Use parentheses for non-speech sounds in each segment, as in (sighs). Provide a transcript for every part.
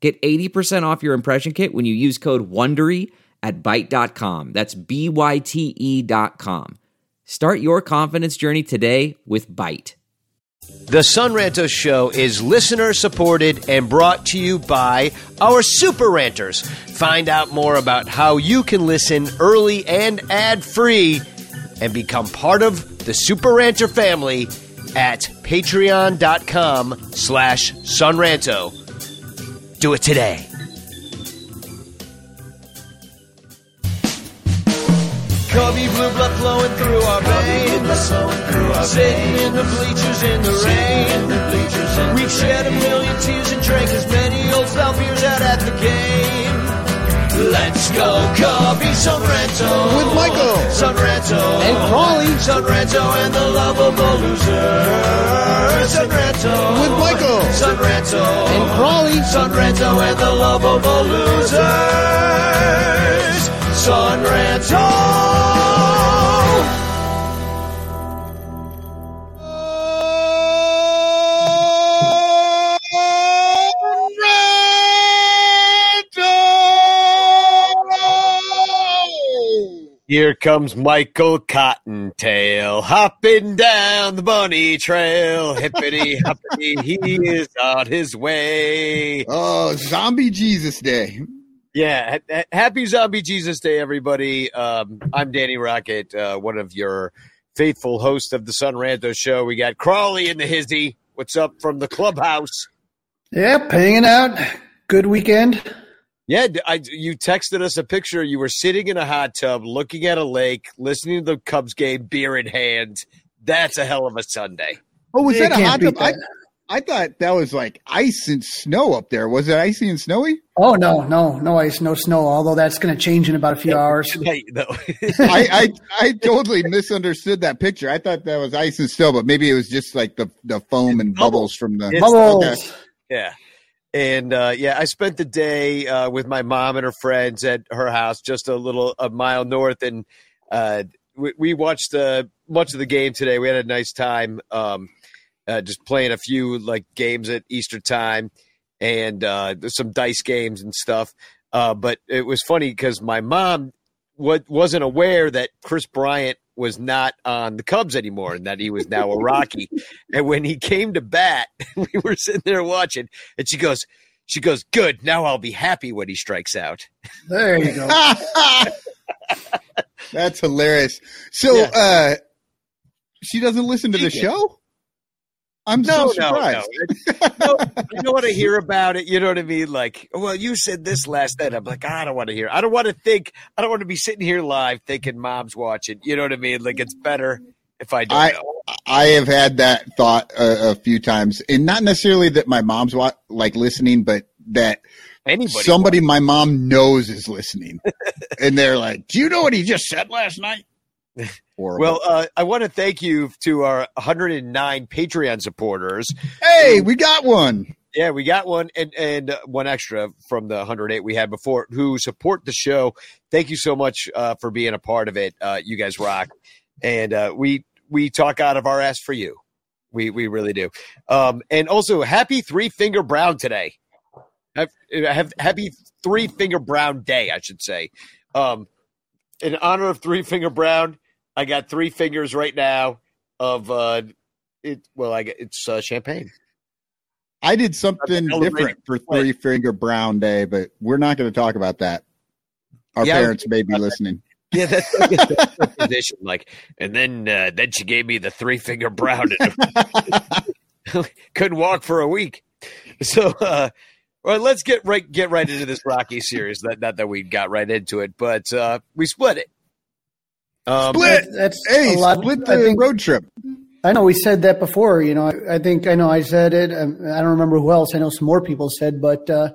Get 80% off your impression kit when you use code WONDERY at Byte.com. That's B-Y-T-E dot com. Start your confidence journey today with Byte. The Son Ranto Show is listener supported and brought to you by our super ranters. Find out more about how you can listen early and ad free and become part of the Super Ranter family at patreon.com slash sonranto. Do it today. Cubby blue blood flowing through our veins. Sitting in the bleachers in the rain. We've shed a million tears and drank as many old style beers out at the game. Let's go, Cubby Son Ranto. With Michael. Son Ranto. And Crawley. Son Ranto and the lovable loser. Son Ranto. With Michael. Son Ranto. And Crawley. Son Ranto and the lovable losers. Son Ranto. Here comes Michael Cottontail hopping down the bunny trail. Hippity (laughs) hoppity, he is on his way. Oh, Zombie Jesus Day. Yeah, ha- ha- happy Zombie Jesus Day, everybody. Um, I'm Danny Rocket, uh, one of your faithful hosts of the Son Ranto Show. We got Crawley in the hizzy. What's up from the clubhouse? Yep, hanging out. Good weekend. Yeah, d- I, you texted us a picture. You were sitting in a hot tub, looking at a lake, listening to the Cubs game, beer in hand. That's a hell of a Sunday. Oh, was You that a hot tub? I. I thought that was like ice and snow up there. Was it icy and snowy? Oh no, no, no ice, no snow. Although that's going to change in about a few hours. (laughs) Hey, though. (laughs) I, I I totally misunderstood that picture. I thought that was ice and snow, but maybe it was just like the the foam and bubbles from the. Bubbles. Okay. Yeah. And uh, yeah, I spent the day uh, with my mom and her friends at her house, just a little a mile north, and uh, we, we watched uh, much of the game today. We had a nice time, um, uh, just playing a few like games at Easter time, and uh, some dice games and stuff. But it was funny because my mom wa- wasn't aware that Kris Bryant was not on the Cubs anymore and that he was now a Rocky. (laughs) and when he came to bat, (laughs) we were sitting there watching, and she goes, she goes, good. Now I'll be happy when he strikes out. There you go. (laughs) That's hilarious. So, Yeah. uh, she doesn't listen to the did. show. I'm No, so no, surprised. no. no. I don't want to hear about it. You know what I mean? Like, well, you said this last night. I'm like, I don't want to hear. I don't want to think. I don't want to be sitting here live thinking mom's watching. You know what I mean? Like, it's better if I don't I- know. I have had that thought a, a few times, and not necessarily that my mom's wa- like listening, but that Anybody. somebody my mom knows is listening, (laughs) and they're like, "Do you know what he just said last night?" Horrible. Well, uh, I want to thank you to our 109 Patreon supporters. hey, we got one. Yeah, we got one and and uh, one extra from the 108 we had before who support the show. Thank you so much uh, for being a part of it. Uh, you guys rock, and uh, we we talk out of our ass for you. We we really do. Um, and also, happy Three Finger Brown today. Have, have happy Three Finger Brown Day, I should say. Um, in honor of Three Finger Brown, I got three fingers right now of uh, it. Well, I get it's uh, champagne. I did something Celebrating different for Three Finger Brown Day, but we're not going to talk about that. Our Yeah, parents may be listening. Yeah, that's, like a position. Like, and then uh, then she gave me the three finger brown. And (laughs) couldn't walk for a week. So, uh, well, let's get right get right into this Rocky series. Not, not that we got right into it, but uh, we split it. Um, Split. That's Hey, a lot. split I the think road trip. I know we said that before. You know, I, I think I know I said it. um, I don't remember who else. I know some more people said, but uh,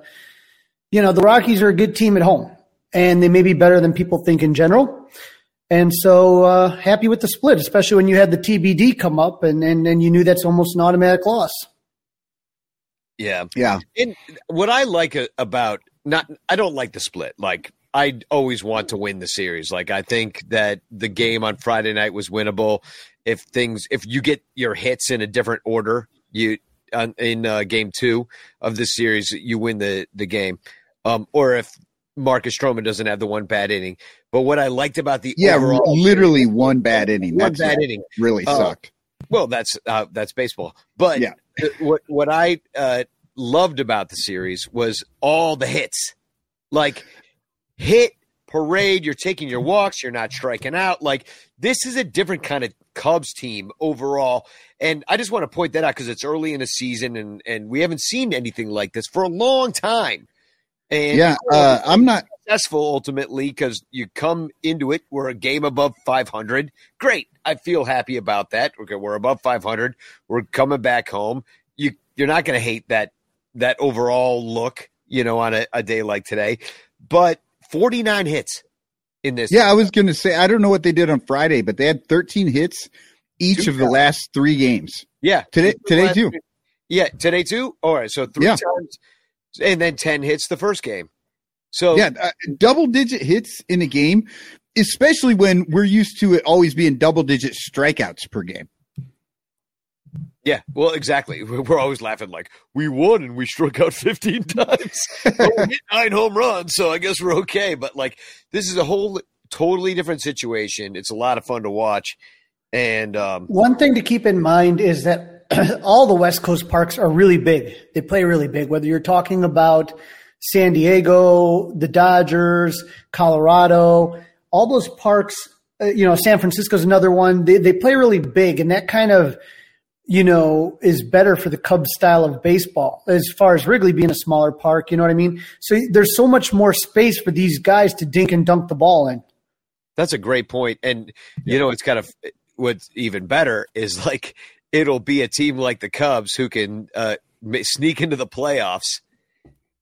you know, the Rockies are a good team at home and they may be better than people think in general. And so uh, happy with the split, especially when you had the TBD come up and, and, and you knew that's almost an automatic loss. Yeah. Yeah. And what I like about not, I don't like the split. Like, I always want to win the series. Like, I think that the game on Friday night was winnable. If things, if you get your hits in a different order, you, in uh, game two of this series, you win the, the game. Um, or if Marcus Stroman doesn't have the one bad inning. But what I liked about the yeah, overall, literally one bad inning. one That's bad inning. Really Uh, sucked. Well, that's uh, that's baseball. But Yeah. th- what what I uh, loved about the series was all the hits, like hit parade. You're taking your walks. You're not striking out. Like this is a different kind of Cubs team overall. And I just want to point that out because it's early in the season and and we haven't seen anything like this for a long time. And Yeah, uh, I'm not. successful ultimately because you come into it. We're a game above 500. Great. I feel happy about that. Okay, we're above 500. We're coming back home. You you're not going to hate that that overall look, you know, on a, a day like today. But 49 hits in this. Yeah, I was going to say I don't know what they did on Friday, but they had 13 hits each Two of the last three games. yeah. Today, today too. Yeah, today too. All right, so three Yeah. times, and then 10 hits the first game. So Yeah, uh, double digit hits in a game, especially when we're used to it always being double digit strikeouts per game. Yeah, well, exactly. (laughs) We're always laughing like we won and we struck out (laughs) 15 times. Hit nine home runs, so I guess we're okay. But like, this is a whole totally different situation. It's a lot of fun to watch, and um, One thing to keep in mind is that (clears throat) all the West Coast parks are really big. They play really big, whether you're talking about San Diego, the Dodgers, Colorado, all those parks, uh, you know, San Francisco's another one. They, they play really big, and that kind of, you know, is better for the Cubs style of baseball as far as Wrigley being a smaller park. You know what I mean? So there's so much more space for these guys to dink and dunk the ball in. that's a great point. And you know, it's kind of what's even better is like it'll be a team like the Cubs who can uh, sneak into the playoffs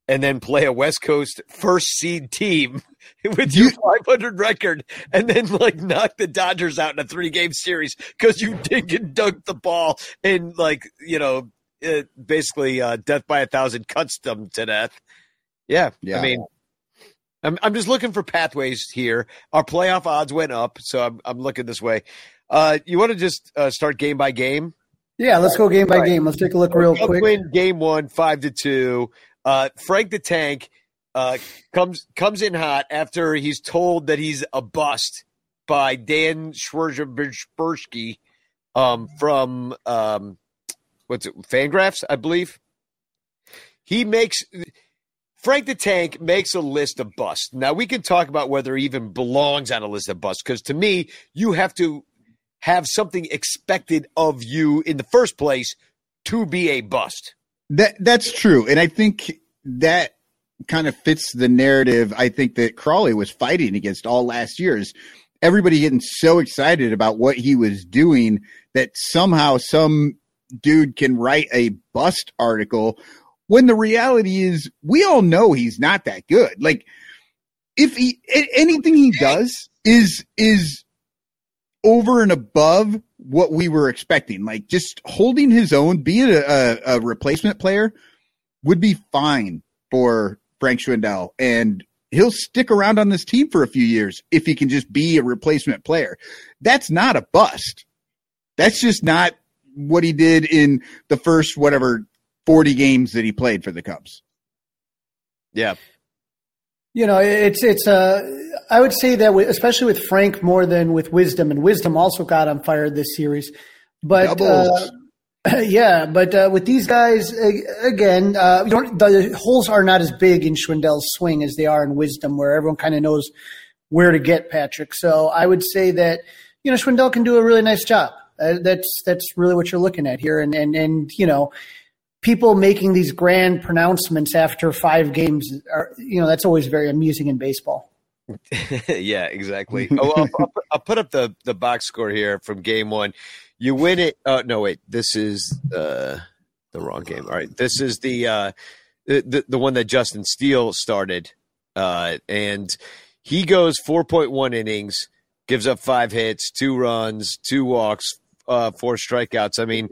and then play a West Coast first seed team (laughs) with your 500 record and then like knock the Dodgers out in a three game series because you (laughs) dink and dunk the ball and like, you know, uh, basically uh, death by a thousand cuts them to death. Yeah. Yeah. I mean, I'm, I'm just looking for pathways here. Our playoff odds went up, so I'm, I'm looking this way. Uh, you want to just uh, start game by game? Yeah, let's go game by Right. game. Let's take a look real quick. win game one, five to two. Uh, Frank the Tank uh, comes comes in hot after he's told that he's a bust by Dan Szymborski um, from um, what's it, Fangraphs, I believe. He makes Frank the Tank makes a list of busts. Now we can talk about whether he even belongs on a list of busts because to me, you have to have something expected of you in the first place to be a bust. That that's true, and I think that kind of fits the narrative. I think that Crawley was fighting against all last year's. Everybody getting so excited about what he was doing that somehow some dude can write a bust article when the reality is we all know he's not that good. Like if he anything he does is is over and above what we were expecting. Like just holding his own, being a, a, a replacement player would be fine for Frank Schwindel. And he'll stick around on this team for a few years if he can just be a replacement player. That's not a bust. That's just not what he did in the first, whatever, 40 games that he played for the Cubs. Yeah. You know, it's it's uh, I would say that with, especially with Frank more than with Wisdom, and Wisdom also got on fire this series. But Doubles. uh, (clears throat) yeah, but uh, with these guys again, uh, the holes are not as big in Schwindel's swing as they are in Wisdom, where everyone kind of knows where to get Patrick. So I would say that you know Schwindel can do a really nice job. Uh, that's that's really what you're looking at here, and and and you know people making these grand pronouncements after five games are you know that's always very amusing in baseball. (laughs) yeah, exactly. (laughs) Oh, I'll, I'll, put- I'll put up the the box score here from game one. You win it. Oh no, wait. This is uh, the wrong game. All right, this is the uh, the the one that Justin Steele started, uh, and he goes 4.1 innings, gives up five hits, two runs, two walks, uh, four strikeouts. I mean,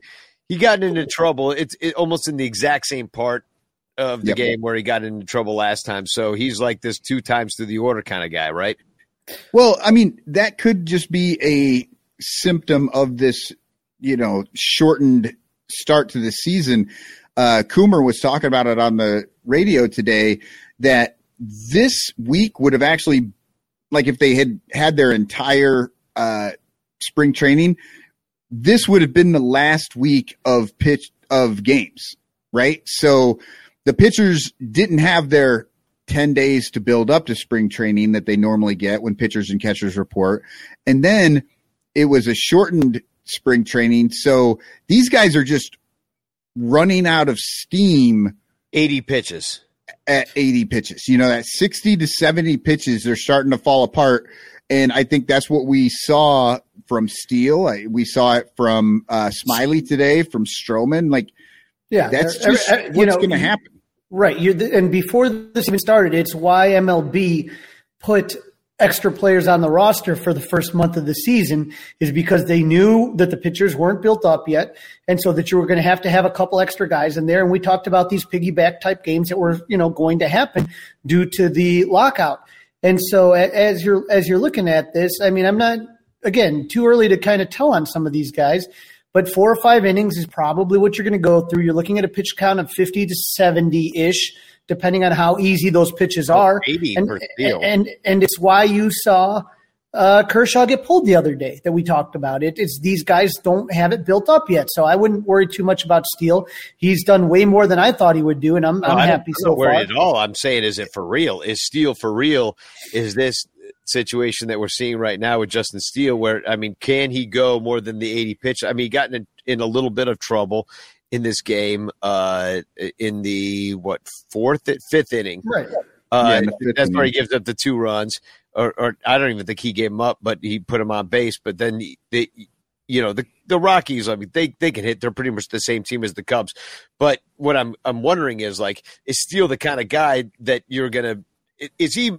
he got into trouble. It's it, almost in the exact same part of the Yep. game where he got into trouble last time. So he's like this two times through the order kind of guy, right? Well, I mean, that could just be a symptom of this, you know, shortened start to the season. Uh, Coomer was talking about it on the radio today that this week would have actually, like, if they had had their entire uh, spring training, this would have been the last week of pitch of games, right? So the pitchers didn't have their 10 days to build up to spring training that they normally get when pitchers and catchers report. And then it was a shortened spring training. So these guys are just running out of steam 80 pitches. at 80 pitches. You know, that 60 to 70 pitches, they're starting to fall apart. And I think that's what we saw from Steele. I, we saw it from uh, Smyly today, from Stroman. Like, Yeah, that's every- just every- what's going to happen. Right. You and before this even started, it's why MLB put extra players on the roster for the first month of the season is because they knew that the pitchers weren't built up yet, and so that you were going to have to have a couple extra guys in there. And we talked about these piggyback type games that were you know going to happen due to the lockout. And so as you're as you're looking at this, I mean, I'm not again too early to kind of tell on some of these guys. But four or five innings is probably what you're going to go through. You're looking at a pitch count of 50 to 70 ish, depending on how easy those pitches are. 80 and, and and it's why you saw uh, Kershaw get pulled the other day that we talked about. It, it's these guys don't have it built up yet, so I wouldn't worry too much about Steele. He's done way more than I thought he would do, and I'm, I'm I don't- happy I'm so far. at all. I'm saying, is it for real? Is Steele for real? Is this situation that we're seeing right now with Justin Steele, where I mean, can he go more than the 80 pitch? I mean, he got in, in a little bit of trouble in this game, uh, in the what fourth, fifth inning. Right. Uh, Yeah, in the fifth that's where he gives up the two runs, or, or I don't even think he gave him up, but he put him on base. But then he- they, you know, the the Rockies. I mean, they they can hit. They're pretty much the same team as the Cubs. But what I'm I'm wondering is like, is Steele the kind of guy that you're gonna? Is he?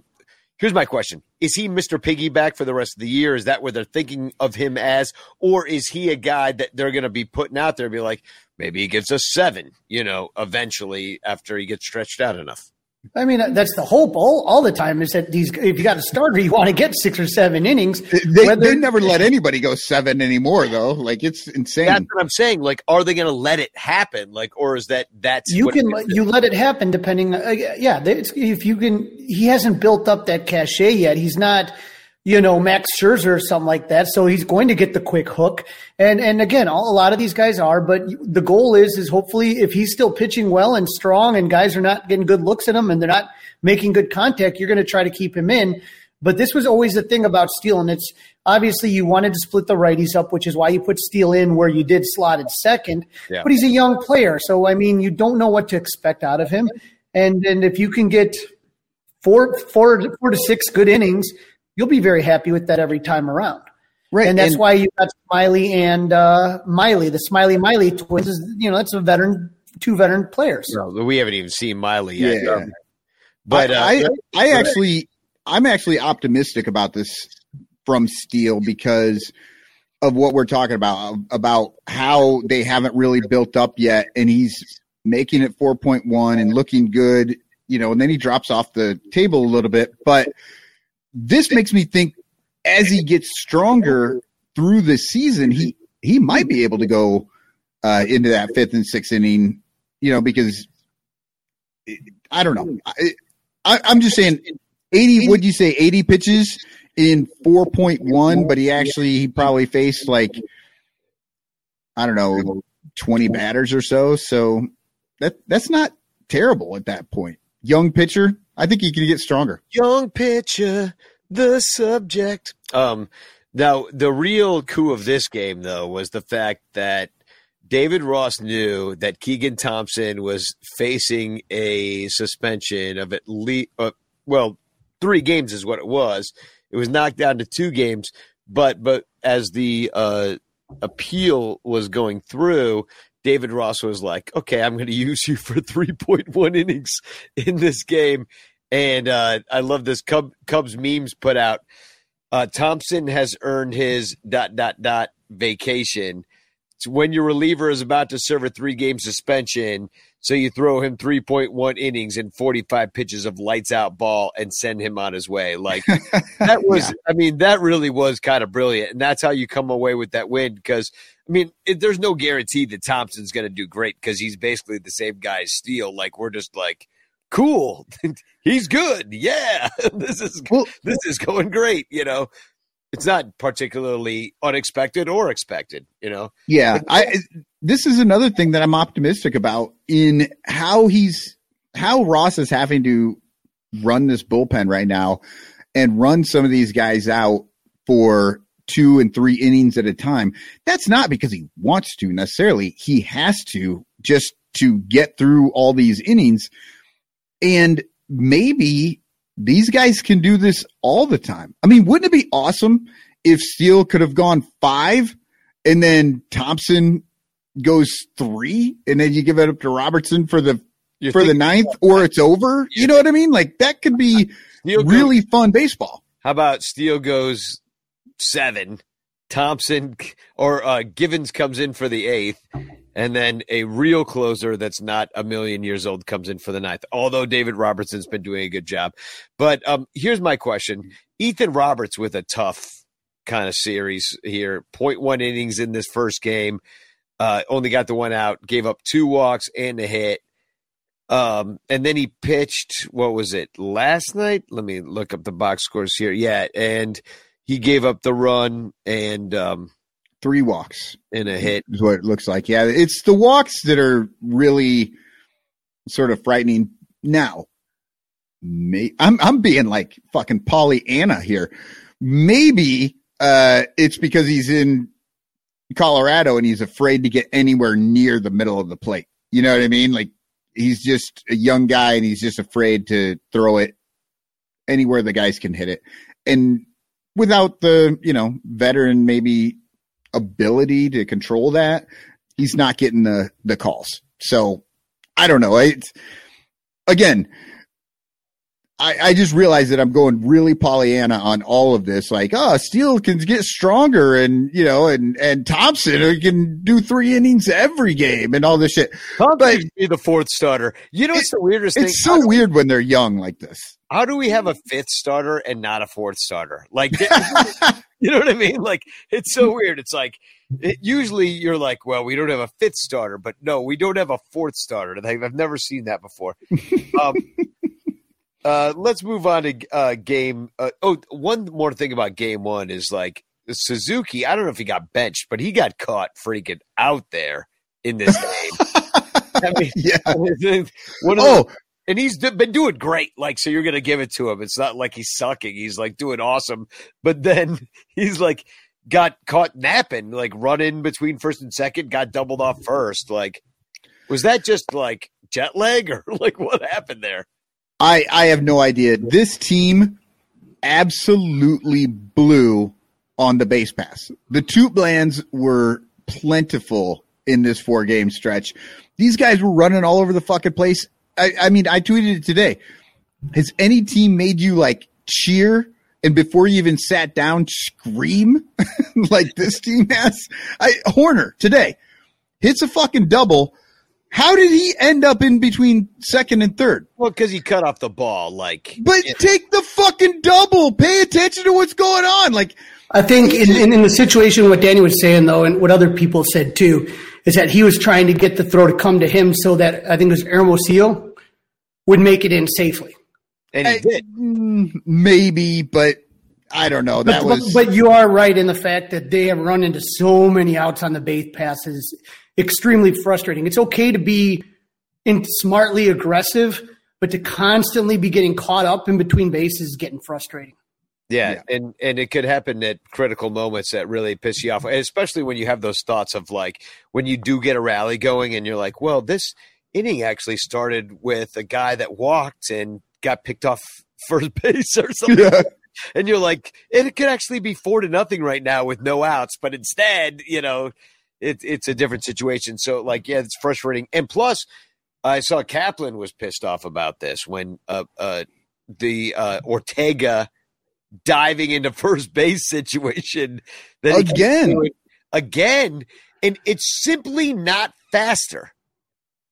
Here's my question: Is he Mr. Piggyback for the rest of the year? Is that what they're thinking of him as, or is he a guy that they're going to be putting out there? and Be like, maybe he gives us seven, you know, eventually after he gets stretched out enough. I mean, that's the hope all, all the time is that these, if you got a starter, you want to get six or seven innings. They, Whether- they never let anybody go seven anymore, though. Like, it's insane. That's what I'm saying. Like, are they going to let it happen? Like, or is that that's you what can it is? you let it happen depending uh, yeah it's, if you can he hasn't built up that cachet yet he's not you know max scherzer or something like that so he's going to get the quick hook and and again all, a lot of these guys are but the goal is is hopefully if he's still pitching well and strong and guys are not getting good looks at him and they're not making good contact you're going to try to keep him in but this was always the thing about Steele, and it's obviously you wanted to split the righties up, which is why you put Steele in where you did slotted second. Yeah. But he's a young player, so I mean, you don't know what to expect out of him. And and if you can get four four four to six good innings, you'll be very happy with that every time around. right. And that's and- why you got Smyly and uh, Miley, the Smyly Miley twins. Is, you know, that's a veteran, two veteran players. No, we haven't even seen Miley yet. Yeah. But uh, I, I, I actually, I'm actually optimistic about this from Steele because of what we're talking about, about how they haven't really built up yet, and he's making it 4.1 and looking good, you know, and then he drops off the table a little bit. But this makes me think as he gets stronger through the season, he he might be able to go uh, into that fifth and sixth inning, you know, because I don't know. I, I'm just saying, eighty. Would you say eighty pitches in four point one? But he actually he probably faced like I don't know twenty batters or so. So that that's not terrible at that point. Young pitcher. I think he can get stronger. young pitcher, the subject. Um, now the real coup of this game, though, was the fact that David Ross knew that Keegan Thompson was facing a suspension of at least, uh, well, three games is what it was. It was knocked down to two games, but but as the uh, appeal was going through, David Ross was like, "Okay, I'm going to use you for (laughs) 3.1 innings in this game." And uh, I love this Cub, Cubs memes put out. Uh, Thompson has earned his dot dot dot vacation. It's when your reliever is about to serve a three game suspension, so you throw him 3.1 innings and 45 pitches of lights out ball and send him on his way. Like (laughs) that was, yeah. I mean, that really was kind of brilliant. And that's how you come away with that win because, I mean, it, there's no guarantee that Thompson's going to do great because he's basically the same guy as Steele. Like, we're just like, cool. (laughs) He's good. Yeah. (laughs) this is well, this is going great, you know. It's not particularly unexpected or expected, you know. Yeah. I this is another thing that I'm optimistic about in how he's how Ross is having to run this bullpen right now and run some of these guys out for two and three innings at a time. That's not because he wants to necessarily. He has to just to get through all these innings and maybe these guys can do this all the time. I mean, wouldn't it be awesome if Steele could have gone five and then Thompson goes three and then you give it up to Robertson for the you for the ninth or it's over? You know what I mean? Like that could be Steele really goes, fun baseball. How about Steele goes seven, Thompson or uh, Givens comes in for the eighth, and then a real closer that's not a million years old comes in for the ninth. Although David Robertson's been doing a good job, but um, here's my question: Ethan Roberts with a tough kind of series here. 0.1 innings in this first game, uh, only got the one out, gave up two walks and a hit. Um, and then he pitched. What was it last night? Let me look up the box scores here. Yeah, and he gave up the run and um, three walks in a hit is what it looks like. Yeah, it's the walks that are really sort of frightening. Now, may, I'm I'm being like fucking Pollyanna here. Maybe uh, it's because he's in Colorado and he's afraid to get anywhere near the middle of the plate. You know what I mean? Like he's just a young guy and he's just afraid to throw it anywhere the guys can hit it. And without the, you know, veteran maybe ability to control that, he's not getting the the calls. So I don't know. It's again, I, I just realized that I'm going really Pollyanna on all of this. Like, oh, Steele can get stronger, and you know, and and Thompson can do three innings every game, and all this shit. Thompson but, be the fourth starter. You know, it's the weirdest thing. It's so weird when they're young like this. How do we have a fifth starter and not a fourth starter? Like, (laughs) you know what I mean? Like, it's so weird. It's like it, usually you're like, well, we don't have a fifth starter, but no, we don't have a fourth starter. I've never seen that before. Um, uh, let's move on to uh, game. Uh, oh, one more thing about game one is like Suzuki. I don't know if he got benched, but he got caught freaking out there in this (laughs) game. I mean, (laughs) yeah. One of oh. The, and he's been doing great. Like, so you're going to give it to him. It's not like he's sucking. He's like doing awesome. But then (laughs) he's like got caught napping, like running between first and second, got doubled off first. Like, was that just like jet lag or like what happened there? I I have no idea. This team absolutely blew on the base pass. The TOOTBLANs were plentiful in this four game stretch. These guys were running all over the fucking place. I, I mean, I tweeted it today. Has any team made you like cheer and before you even sat down scream (laughs) like this team has? I Hoerner today hits a fucking double how did he end up in between second and third? Well, because he cut off the ball. Like, but take the fucking double. Pay attention to what's going on. Like, I think in, in, in, the situation, what Danny was saying though, and what other people said too, is that he was trying to get the throw to come to him so that I think it was Hermosillo would make it in safely. And he I, did. Mm, maybe, but I don't know. That but, was. But you are right in the fact that they have run into so many outs on the base passes extremely frustrating. It's okay to be in smartly aggressive, but to constantly be getting caught up in between bases is getting frustrating. Yeah, yeah, and and it could happen at critical moments that really piss you off, especially when you have those thoughts of like when you do get a rally going and you're like, well, this inning actually started with a guy that walked and got picked off (laughs) first base or something. Yeah. And you're like, it could actually be four to nothing right now with no outs, but instead, you know, it, it's a different situation. So, like, yeah, it's frustrating. And plus, I saw Kaplan was pissed off about this when uh, uh, the uh, Ortega diving into (laughs) first base situation that again, again, and it's simply not faster.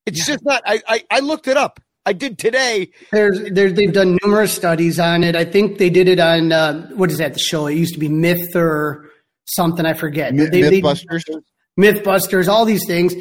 It's yeah. just not. I, I I looked it up. I did today. There's, there, they've done numerous studies on it. I think they did it on uh, what is that? The show. It used to be Myth or something. I forget. Myth, they, Mythbusters. They, Mythbusters. All these things.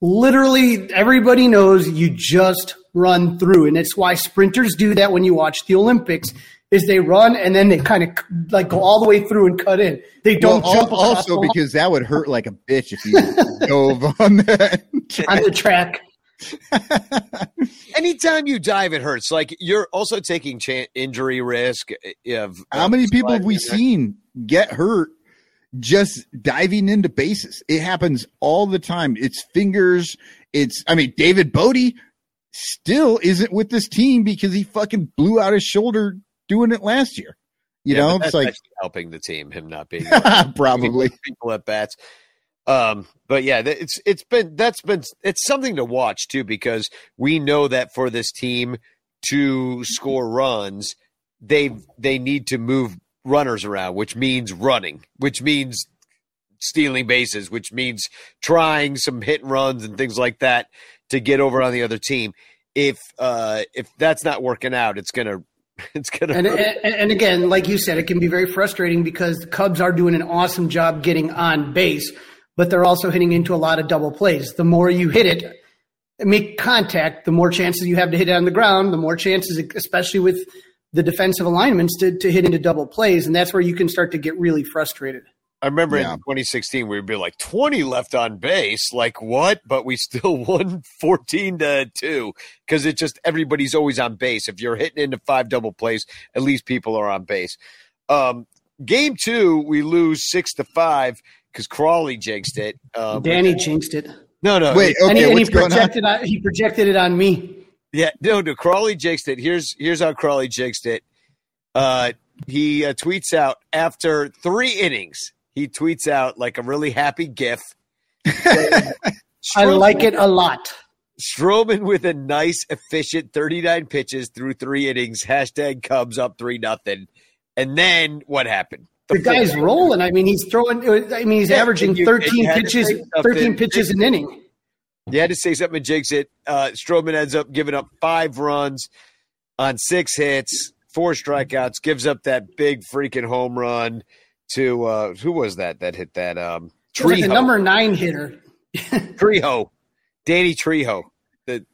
Literally, everybody knows you just run through, and it's why sprinters do that when you watch the Olympics. Is they run and then they kind of like go all the way through and cut in. They don't well, jump. Also, because that would hurt like a bitch if you (laughs) dove on the (laughs) on the track. (laughs) Anytime you dive, it hurts. Like you're also taking cha- injury risk. Eh, of, How many people have we seen get hurt just diving into bases? It happens all the time. It's fingers. It's. I mean, David Bote still isn't with this team because he fucking blew out his shoulder doing it last year. You yeah, know, it's like helping the team. Him not being (laughs) probably people at bats. Um, but yeah, it's it's been that's been it's something to watch too because we know that for this team to score runs, they they need to move runners around, which means running, which means stealing bases, which means trying some hit and runs and things like that to get over on the other team. If uh if that's not working out, it's gonna (laughs) it's gonna and, and, and, again, like you said, it can be very frustrating because the Cubs are doing an awesome job getting on base but they're also hitting into a lot of double plays. The more you hit it, make contact, the more chances you have to hit it on the ground, the more chances, especially with the defensive alignments, to, to hit into double plays. And that's where you can start to get really frustrated. I remember yeah. in 2016 we would be like 20 left on base, like what? But we still (laughs) won 14 to two because it's just everybody's always on base. If you're hitting into five double plays, at least people are on base. Um, game two, we lose six to five because Crawley jinxed it. Um, Danny jinxed it. No, no. Wait, okay, and he, and he projected on? he projected it on me. Yeah, no, no. Crawley jinxed it. Here's here's how Crawley jinxed it. Uh, he uh, tweets out after three innings. He tweets out like a really happy GIF. (laughs) I like it a lot. Stroman with a nice, efficient 39 pitches through three innings. Hashtag Cubs up three nothing. And then what happened? the, the guy's rolling. I mean, he's throwing. I mean, he's yeah, averaging you, 13 pitches, 13 pitches an inning. You had to say something, Jigs. It uh, Stroman ends up giving up five runs on six hits, four strikeouts, gives up that big freaking home run to uh, who was that that hit that um Trejo. Like the number nine hitter. (laughs) Trejo, Danny Trejo. That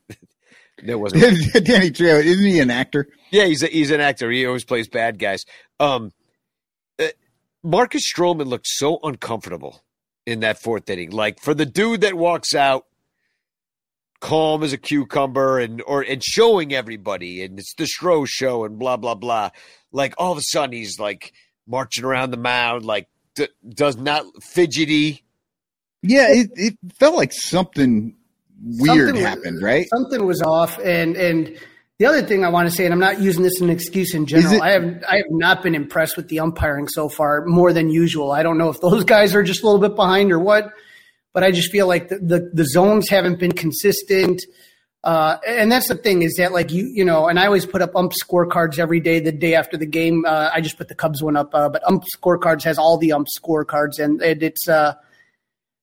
there wasn't (laughs) Danny Trejo. Isn't he an actor? Yeah, he's a, he's an actor. He always plays bad guys. Um, Marcus Stroman looked so uncomfortable in that fourth inning. Like for the dude that walks out calm as a cucumber and or and showing everybody and it's the Stro show and blah blah blah. Like all of a sudden he's like marching around the mound like d- does not fidgety. Yeah, it, it felt like something weird something happened, right? Something was off and and the other thing I want to say, and I'm not using this as an excuse in general, it, I have I have not been impressed with the umpiring so far more than usual. I don't know if those (laughs) guys are just a little bit behind or what, but I just feel like the the, the zones haven't been consistent. Uh, and that's the thing is that like you you know, and I always put up ump scorecards every day. The day after the game, uh, I just put the Cubs one up, uh, but ump scorecards has all the ump scorecards, and it, it's uh,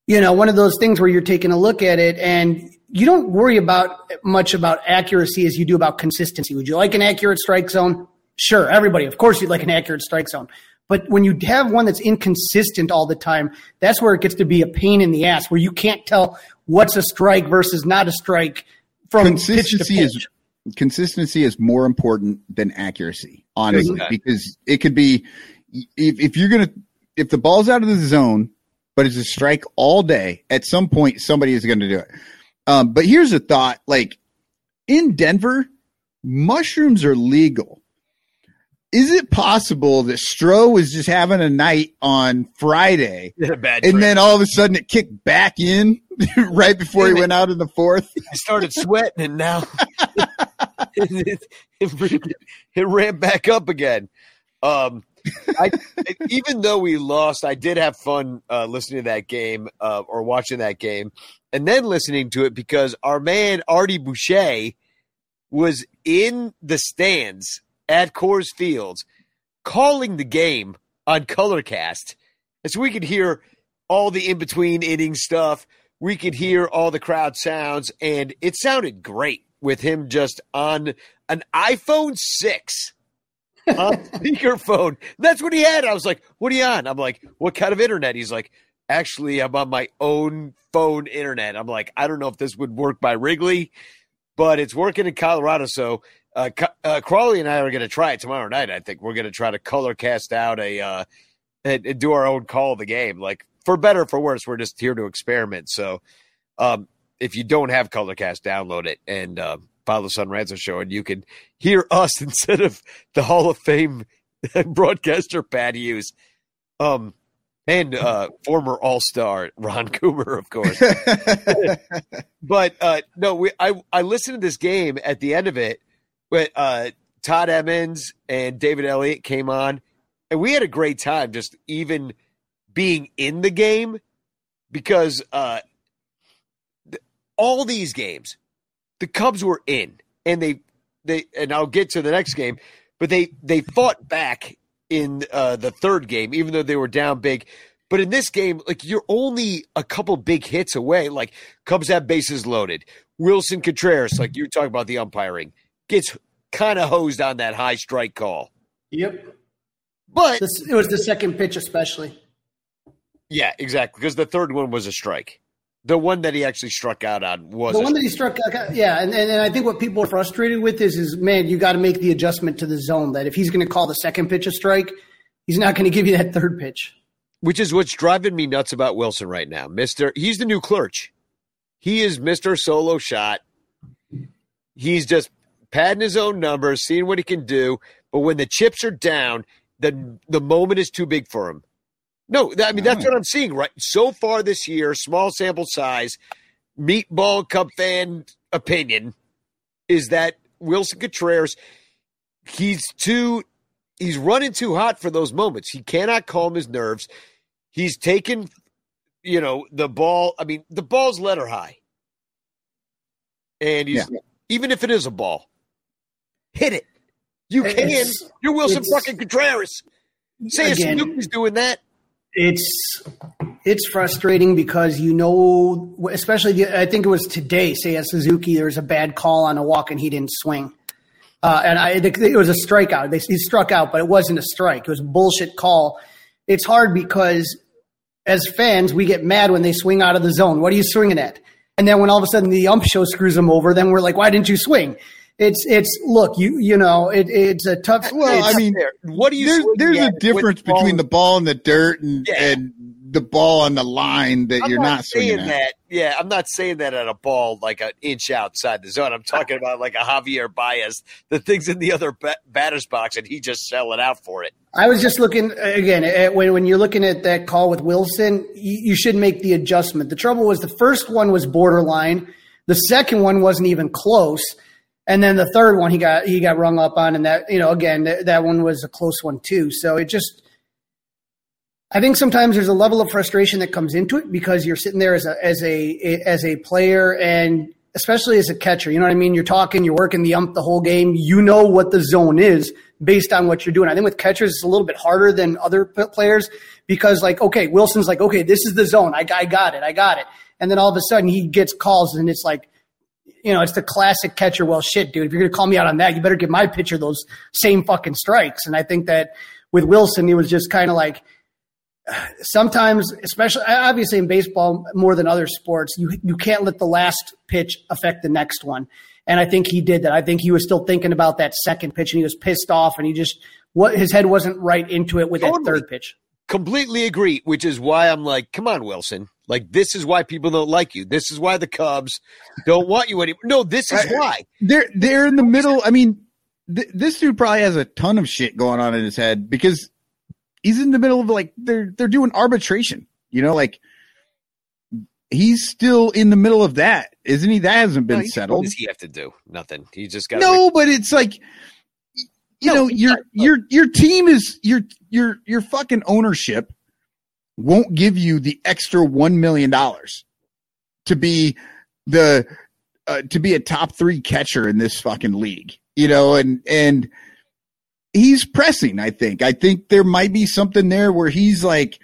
you know one of those things where you're taking a look at it and you don't worry about much about accuracy as you do about consistency. Would you like an accurate strike zone? Sure, everybody, of course, you'd like an accurate strike zone. But when you have one that's inconsistent all the time, that's where it gets to be a pain in the ass, where you can't tell what's a strike versus not a strike from consistency pitch is consistency is more important than accuracy, honestly, because it could be if, if you're gonna if the ball's out of the zone, but it's a strike all day, at some point somebody is going to do it. Um, but here's a thought: like in Denver, mushrooms are legal. Is it possible that Stro was just having a night on Friday, (laughs) and then all of a sudden it kicked back in (laughs) right before Damn he it. went out in the fourth? He started sweating, and now it, (laughs) it, it, it, ran back up again. Um, I, even though we lost, I did have fun uh, listening to that game uh, or watching that game, and then listening to it because our man Artie Boucher was in the stands at Coors Fields calling the game on Colorcast, and so we could hear all the in between inning stuff. We could hear all the crowd sounds, and it sounded great with him just on an iPhone six on (laughs) speakerphone. That's what he had. I was like, "What are you on?" I'm like, "What kind of internet?" He's like, "Actually, I'm on my own phone internet." I'm like, "I don't know if this would work by Wrigley, but it's working in Colorado." So uh, uh, Crawley and I are going to try it tomorrow night. I think we're going to try to color cast out a uh, and, and, do our own call of the game. Like for better for worse, we're just here to experiment. So um, if you don't have Colorcast, download it and uh, follow the Son Ranto show, and you can hear us (laughs) instead of the Hall of Fame (laughs) broadcaster Pat Hughes. Um, and uh, (laughs) former All Star Ron Coomer, of course. but uh, no, we, I I listened to this game at the end of it. But uh, Todd Emmons and David Elliott came on, and we had a great time just even being in the game because uh, th- all these games, the Cubs were in, and they they and I'll get to the next game, but they they fought back in uh, the third game, even though they were down big. But in this game, like you're only a couple big hits away. Like Cubs have bases loaded. Willson Contreras, like you talking about the umpiring, gets kind of hosed on that high strike call. Yep. But this, it was the second pitch, especially. Yeah, exactly. Because the third one was a strike. The one that he actually struck out on was the one that he struck. Out, yeah, and, and, and I think what people are frustrated with is, is man, you got to make the adjustment to the zone. That if he's going to call the second pitch a strike, he's not going to give you that third pitch. Which is what's driving me nuts about Willson right now, Mister. He's the new Clerch. He is Mister Solo Shot. He's just padding his own numbers, seeing what he can do. But when the chips are down, the the moment is too big for him. No, I mean that's what I'm seeing right so far this year. Small sample size, meatball cup fan opinion is that Willson Contreras. He's too. He's running too hot for those moments. He cannot calm his nerves. He's taken, you know, the ball. I mean, the ball's letter high, and he's yeah. even if it is a ball, hit it. You can. You're Willson fucking Contreras. Say Suzuki's doing that it's it's frustrating because you know, especially the, I think it was today. Say at Suzuki, there was a bad call on a walk and he didn't swing, uh, and I, think it was a strikeout. They, he struck out, but it wasn't a strike. It was a bullshit call. It's hard because as fans, we get mad when they swing out of the zone. What are you swinging at? And then when all of a sudden the ump show screws them over, then we're like, why didn't you swing? It's it's look you you know it, it's a tough. Well, I mean, what do you? There's, there's a difference the between the ball in the dirt and yeah. and the ball on the line that I'm you're not, not saying that. Yeah, I'm not saying that at a ball like an inch outside the zone. I'm talking about like a Javier Baez, the things in the other batter's box, and he just selling out for it. I was just looking again at, when when you're looking at that call with Willson, you, you should make the adjustment. The trouble was the first one was borderline, the second one wasn't even close and then the third one he got he got rung up on, and that you know again that, that one was a close one too. So it just I think sometimes there's a level of frustration that comes into it because you're sitting there as a as a as a player and especially as a catcher. You know what I mean? You're talking, you're working the ump the whole game. You know what the zone is based on what you're doing. I think with catchers it's a little bit harder than other players because like okay, Willson's like okay, this is the zone. I, I got it, I got it, and then all of a sudden he gets calls and it's like you know, it's the classic catcher. Well, shit, dude, if you're going to call me out on that, you better give my pitcher those same fucking strikes. And I think that with Willson, he was just kind of like, (sighs) sometimes, especially obviously in baseball more than other sports, you you can't let the last pitch affect the next one. And I think he did that. I think he was still thinking about that second pitch, and he was pissed off, and he just what his head wasn't right into it with totally. that third pitch. Completely agree, which is why I'm like, come on, Willson. Like this is why people don't like you. This is why the Cubs don't want you anymore. No, this is why. They're they're in the middle. I mean, th- this dude probably has a ton of shit going on in his head because he's in the middle of like they're they're doing arbitration. You know, like he's still in the middle of that, isn't he? That hasn't been no, settled. What does he have to do? Nothing. He just got no, but it's like you No, know your your your team is your your your fucking ownership won't give you the extra one million dollars to be the uh, to be a top three catcher in this fucking league. You know, and and he's pressing. I think. I think there might be something there where he's like,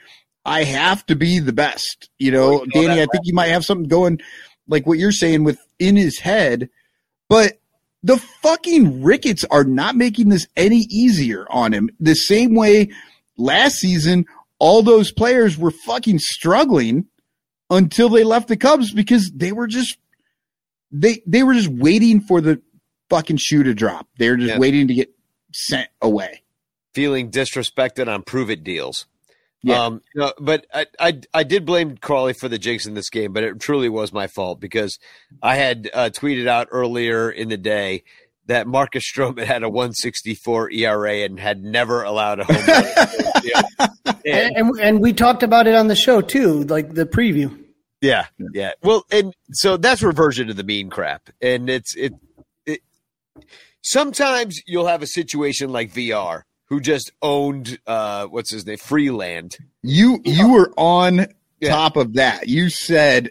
I have to be the best. You know, Danny. I think he might have something going, like what you're saying with in his head, but the fucking Ricketts are not making this any easier on him. The same way last season, all those players were fucking struggling until they left the Cubs because they were just they they were just waiting for the fucking shoe to drop. They were just Yeah. waiting to get sent away. feeling disrespected on prove it deals. Yeah. Um, no, but I, I I did blame Crawley for the jinx in this game, but it truly was my fault because I had uh, tweeted out earlier in the day that Marcus Stroman had a 164 ERA and had never allowed a home run. and, (laughs) And, and and we talked about it on the show too, like the preview. yeah, yeah. Well, and so that's reversion to the mean crap, and it's it. it sometimes you'll have a situation like VR who just owned uh what's his name Freeland You you were on Yeah. top of that. You said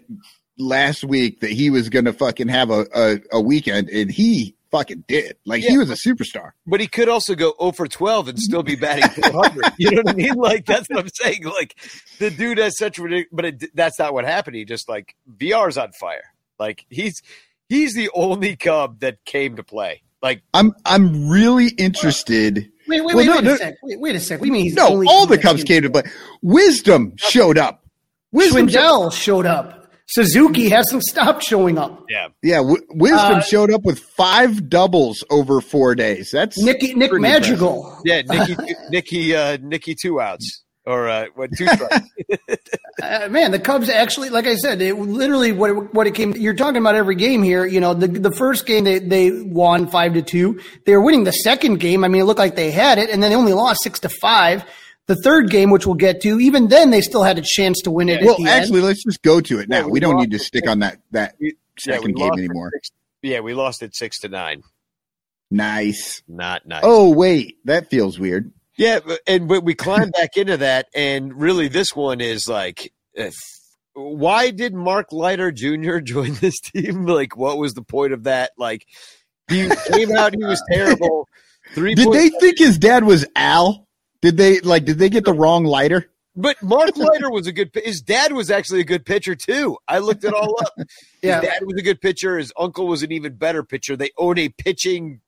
last week that he was going to fucking have a, a a weekend, and he fucking did. Like he was a superstar. but he could also go 0 for 12 and still be batting (laughs) 400. you know what I mean? Like, that's what I'm saying. Like, the dude has such ridiculous, but it, that's not what happened. He just, like, VR's on fire. Like, he's he's the only Cub that came to play. Like, I'm I'm really interested. Wait, wait, Well, wait, no, wait no. a sec. Wait, wait a sec. We mean he's No, only all the Cubs came to play. Wisdom showed up. Wisdom, Schwindel showed up. Suzuki hasn't stopped showing up. yeah. yeah, w- Wisdom Uh, showed up with five doubles over four days. That's Nicky Nick pretty Madrigal. Yeah, Nicky, Nicky, uh, Nicky two outs. Or, uh, what, two strikes. (laughs) (laughs) Uh, man, the Cubs actually, like I said, it literally what it, what it came. You're talking about every game here. You know, the the first game they they won five to two. They were winning the second game. I mean, it looked like they had it, and then they only lost six to five. The third game, which we'll get to, even then they still had a chance to win it. at Well, the actually, end. let's just go to it now. Yeah, we we don't need to it. stick on that that We- yeah, second game anymore. six- yeah, we lost it six to nine. Nice. Not nice. Oh wait, that feels weird. Yeah, and but we climb back into that, and really, this one is like, if, why did Mark Leiter Jr. (laughs) join this team? (laughs) Like, what was the point of that? Like, he came out, he was terrible. (laughs) Three. Did point- they think his dad was Al? Did they like? Did they get the wrong Leiter? But Mark Leiter was a good. His dad was actually a good pitcher too. I looked it all up. (laughs) His Yeah. dad was a good pitcher. His uncle was an even better pitcher. They own a pitching,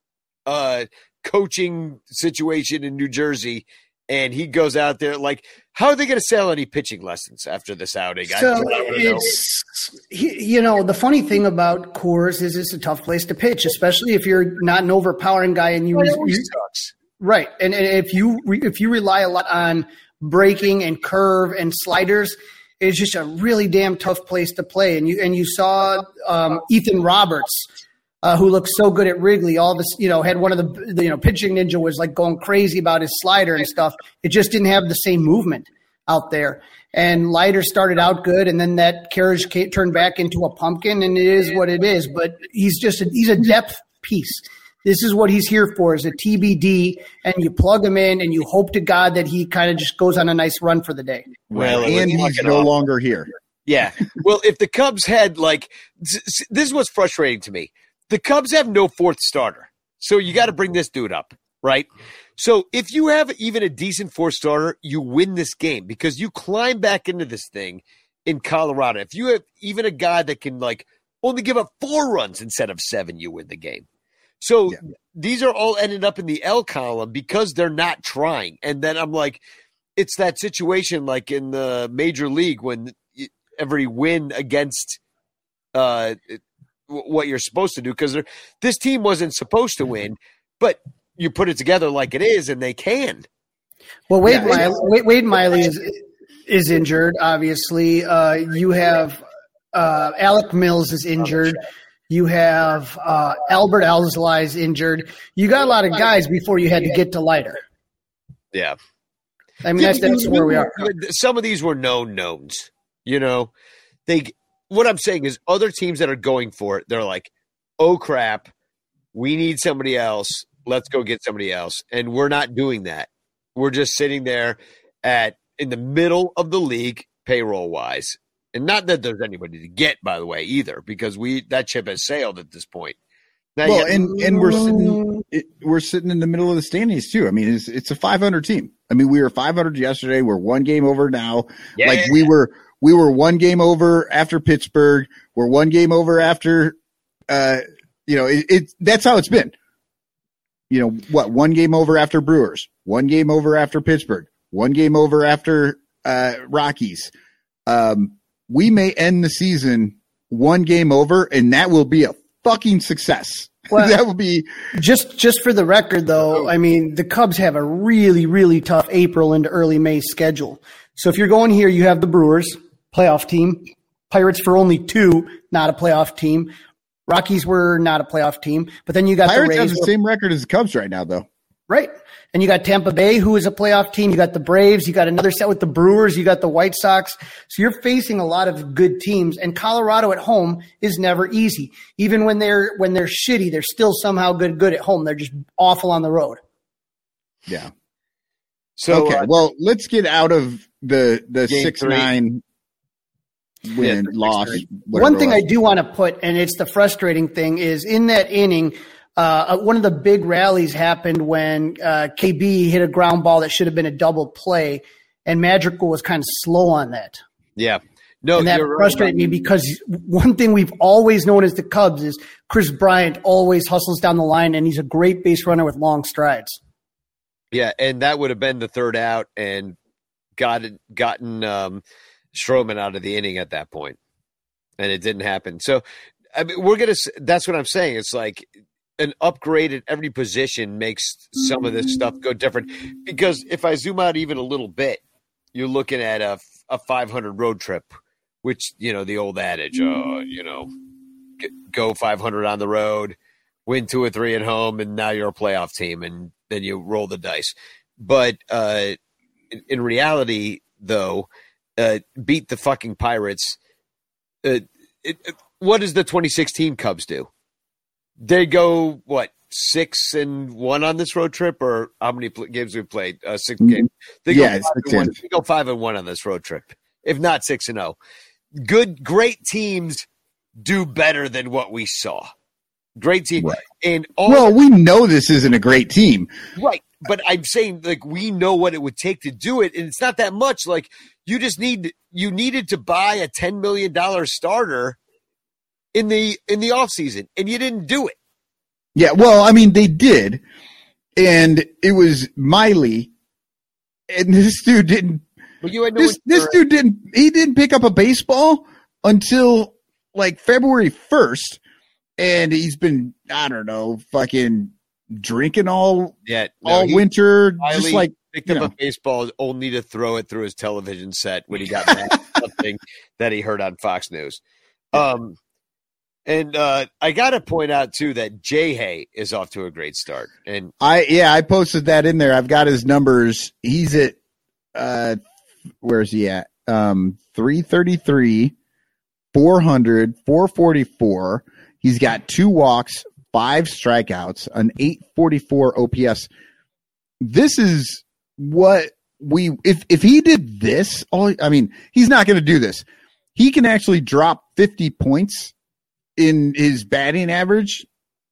uh, coaching situation in New Jersey, and he goes out there like, how are they going to sell any pitching lessons after this outing? So I know. it's he- you know the funny thing about Coors is it's a tough place to pitch, especially if you're not an overpowering guy and you, It always you sucks. Right. And, and if you re- if you rely a lot on breaking and curve and sliders, it's just a really damn tough place to play. And you and you saw um, Ethan Roberts. Uh, who looked so good at Wrigley? All this, you know, had one of the, the, you know, pitching ninja was like going crazy about his slider and stuff. It just didn't have the same movement out there. And Leiter started out good, and then that carriage ca- turned back into a pumpkin, and it is what it is. But he's just a, he's a depth piece. This is what he's here for: is a TBD, and you plug him in, and you hope to God that he kind of just goes on a nice run for the day. Well, and he's no awful. longer here. Yeah. Well, if the Cubs had like s- s- this is what's frustrating to me. The Cubs have no fourth starter. So you got to bring this dude up, right? So if you have even a decent fourth starter, you win this game because you climb back into this thing in Colorado. If you have even a guy that can like only give up 4 runs instead of 7, you win the game. So Yeah. these are all ended up in the L column because they're not trying. And then I'm like it's that situation like in the major league when every win against uh what you're supposed to do because this team wasn't supposed to win but you put it together like it is and they can Well, Wade, Yeah. Miley, Wade, Wade Miley is is injured. Obviously, uh, you have uh, Alec Mills is injured. You have uh, Adbert Alzolay is injured. You got a lot of guys before you had to get to Leiter. yeah I mean, that's, that's where we are. some of these were known knowns you know they what i'm saying is other teams that are going for it they're like oh crap we need somebody else let's go get somebody else. And we're not doing that. We're just sitting there at in the middle of the league payroll wise. And not that there's anybody to get, by the way, either, because we that ship has sailed at this point. Well, and and we're sitting it, we're sitting in the middle of the standings too. I mean, it's it's a 500 team. I mean, we were 500 yesterday. We're one game over now. yeah, Like we were we were one game over after Pittsburgh. We're one game over after. Uh, you know, it, it that's how it's been. You know what? One game over after Brewers. One game over after Pittsburgh. One game over after uh, Rockies. Um, we may end the season one game over, and that will be a fucking success. (laughs) Well- that will be Just just for the record, though, I mean the Cubs have a really really tough April into early May schedule. So if you're going here, you have the Brewers playoff team, Pirates for only two, not a playoff team. Rockies were not a playoff team, but then you got Pirates the have the same record as the Cubs right now, though. right? And you got Tampa Bay, who is a playoff team. You got the Braves. You got another set with the Brewers. You got the White Sox. So you're facing a lot of good teams. And Colorado at home is never easy. Even when they're when they're shitty, they're still somehow good good at home. They're just awful on the road. Yeah. so okay. uh, well, let's get out of the the Game six three. nine win Yeah, loss. One thing it I do want to put, and it's the frustrating thing, is in that inning, uh, one of the big rallies happened when uh, KB hit a ground ball that should have been a double play, and Madrigal was kind of slow on that. yeah. No, and that you're right frustrated me because one thing we've always known as the Cubs is Kris Bryant always hustles down the line, and he's a great base runner with long strides. Yeah, and that would have been the third out and gotten gotten um Stroman out of the inning at that. And it didn't happen. So I mean we're gonna. That's what I'm saying. It's like an upgrade at every position makes some of this stuff go different. Because if I zoom out even a little bit, you're looking at a a 500 road trip, which you know the old adage, uh, you know, go 500 on the road, win two or three at home, and now you're a playoff team, and then you roll the dice. But uh, in, in reality, though, uh, beat the fucking Pirates. Uh, it, it- what does the 2016 Cubs do? They go what six and one on this road trip, or how many pl- games we played? Uh, 6 Mhm. games. They Yeah, go, five six and one. They go five and one on this road trip, if not six and zero. Good, great teams do better than what we saw. Great team, Right. and all Well, we know this isn't a great team. Right. But I'm saying like we know what it would take to do it. And it's not that much. Like you just need you needed to buy a ten million dollar starter in the in the off season and you didn't do it. Yeah, well, I mean, they did, and it was Miley, and (laughs) this dude didn't. But you had no This this dude didn't. He didn't pick up a baseball until like February first, and he's been I don't know, fucking drinking all yeah, no, all he winter, Miley just like picked up know. a baseball only to throw it through his television set when he got mad (laughs) something that he heard on Fox News. Um and uh, I got to point out too that Jay Hay is off to a great start, and I yeah, I posted that in there. I've got his numbers. He's at uh where's he at? Um 333, 400, 444. He's got two walks, five strikeouts, an 844 OPS. This is what we if if he did this, all I mean, he's not going to do this. He can actually drop 50 points in his batting average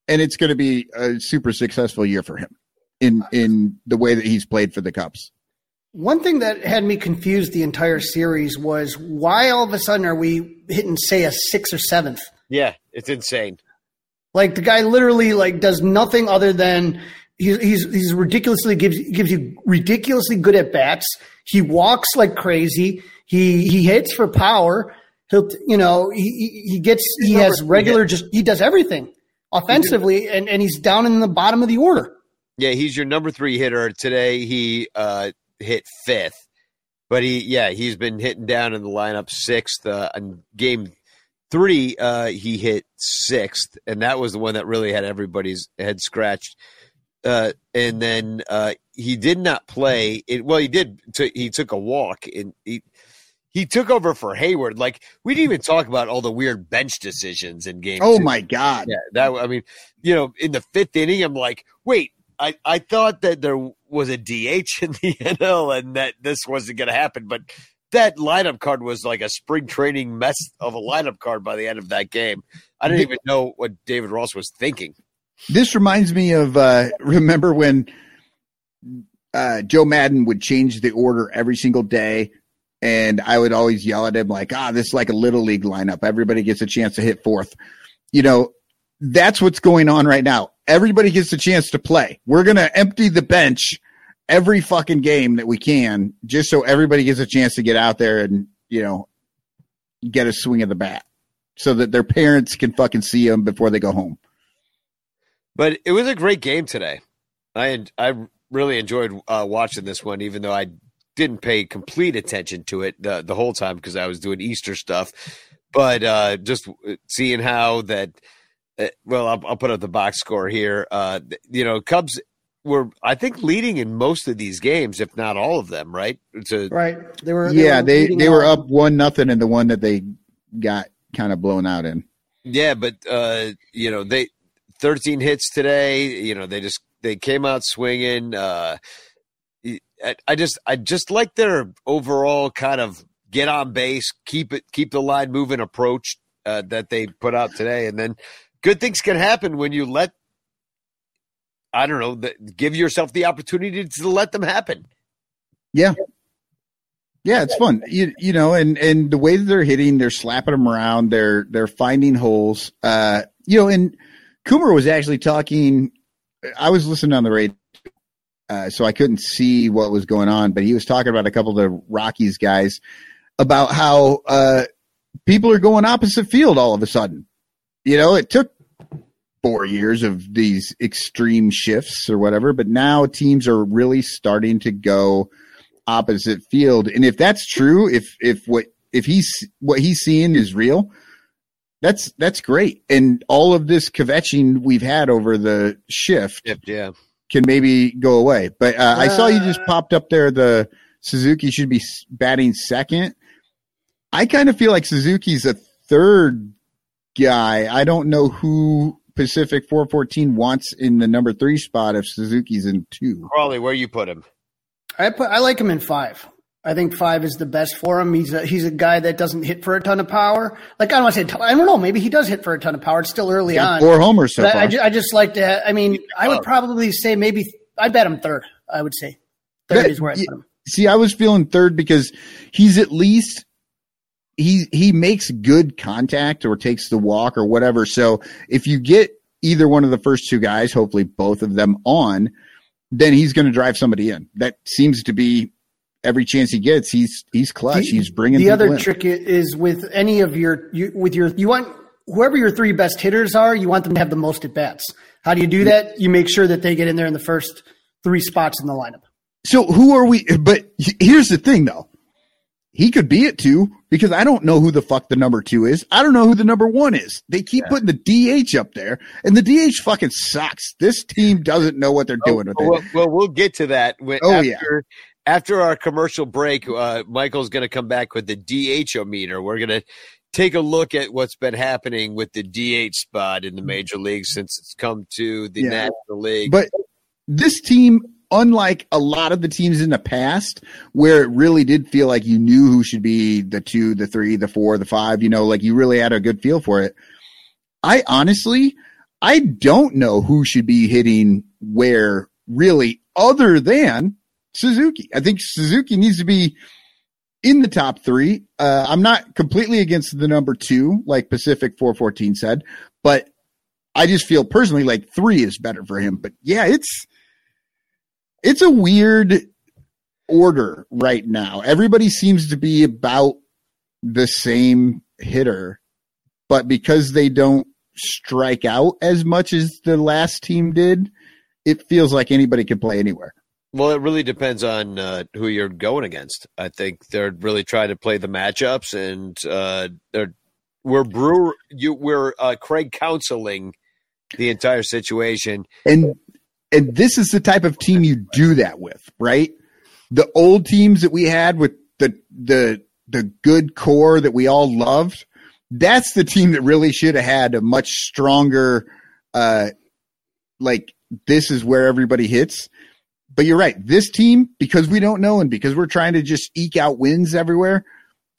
and it's going to be a super successful year for him in in the way that he's played for the Cubs. One thing that had me confused the entire series was why all of a sudden are we hitting, say, a sixth or seventh? yeah, it's insane. Like the guy literally like does nothing other than he's he's, he's ridiculously gives gives you ridiculously good at bats. He walks like crazy. He he hits for power. He'll you know he he gets he has regular just he does everything offensively and and he's down in the bottom of the order. Yeah, he's your number three hitter today. He uh, hit fifth, but he yeah he's been hitting down in the lineup sixth. Uh, in game three, uh, he hit sixth, and that was the one that really had everybody's head scratched. Uh, and then uh, he did not play. It, well, he did. T- he took a walk, and he he took over for Heyward. Like we didn't even talk about all the weird bench decisions in game. Oh two. my god. Yeah, that I mean, you know, in the fifth inning, I'm like, wait, I, I thought that there was a DH in the (laughs) NL and that this wasn't going to happen, but that lineup card was like a spring training mess of a lineup card by the end of that game. I didn't even know what David Ross was thinking. This reminds me of uh, remember when uh, Joe Maddon would change the order every single day, and I would always yell at him like, "Ah, this is like a little league lineup. Everybody gets a chance to hit fourth." You know, that's what's going on right now. Everybody gets a chance to play. We're gonna empty the bench every fucking game that we can, just so everybody gets a chance to get out there and you know get a swing of the bat, so that their parents can fucking see them before they go home. But it was a great game today. I I really enjoyed uh, watching this one, even though I didn't pay complete attention to it the the whole time because I was doing Easter stuff. But uh, just seeing how that, uh, well, I'll, I'll, put up the box score here. Uh, you know, Cubs were I think leading in most of these games, if not all of them. Right? A, right. They were. They yeah, were they they were up one nothing in the one that they got kind of blown out in. Yeah, but uh, you know they 13 hits today. You know they just they came out swinging. I, I just I just like their overall kind of get on base, keep it keep the line moving approach uh, that they put out today, and then good things can happen when you let I don't know the, give yourself the opportunity to let them happen. Yeah. Yeah, it's fun. You, you know, and and the way that they're hitting, they're slapping them around, they're they're finding holes. Uh, you know, and Coomer was actually talking I was listening on the radio, uh, so I couldn't see what was going on, but he was talking about a couple of the Rockies guys about how uh, people are going opposite field all of a sudden. You know, it took four years of these extreme shifts or whatever, but now teams are really starting to go opposite field. And if that's true, if if what if he's what he's seeing is real, that's that's great. And all of this kvetching we've had over the shift, yeah, can maybe go away. But uh, I saw you just uh. popped up there. The Suzuki should be batting second. I kind of feel like Suzuki's a third guy. I don't know who Pacific 414 wants in the number three spot if Suzuki's in two. Crawley, where you put him? I put I like him in five. I think five is the best for him. He's a, he's a guy that doesn't hit for a ton of power. Like I don't want to say, I don't know. Maybe he does hit for a ton of power. It's still early on. Four homers so far. I, I, just like to. I mean, I would uh, probably say maybe I bet him third. I would say third is where I put him. See, I was feeling third because he's at least he he makes good contact or takes the walk or whatever. So if you get either one of the first two guys, hopefully both of them on, then he's going to drive somebody in. That seems to be every chance he gets, he's he's clutch. The, he's bringing the other in. trick is with any of your you, with your you want whoever your three best hitters are, you want them to have the most at bats. How do you do that? You make sure that they get in there in the first three spots in the lineup. So who are we? But here's the thing, though. He could be at two because I don't know who the fuck the number two is. I don't know who the number one is. They keep yeah. putting the DH up there, and the DH fucking sucks. This team doesn't know what they're oh, doing with well, it. Well, we'll get to that. When, oh after, yeah after our commercial break, uh, Michael's going to come back with the DH meter. We're going to take a look at what's been happening with the DH spot in the major league since it's come to the yeah. National League. But this team, unlike a lot of the teams in the past, where it really did feel like you knew who should be the two, the three, the four, the five, you know, like you really had a good feel for it. I honestly, I don't know who should be hitting where really, other than Suzuki. I think Suzuki needs to be in the top three. Uh, I'm not completely against the number two, like Pacific 414 said, but I just feel personally like three is better for him. But yeah, it's it's a weird order right now. Everybody seems to be about the same hitter, but because they don't strike out as much as the last team did, it feels like anybody can play anywhere. Well, it really depends on uh, who you're going against. I think they're really trying to play the matchups, and uh, they're we're Brewer, you we're uh, Craig counseling the entire situation, and and this is the type of team you do that with, right? The old teams that we had with the the the good core that we all loved. That's the team that really should have had a much stronger, uh, like this is where everybody hits. But you're right. This team, because we don't know and because we're trying to just eke out wins everywhere,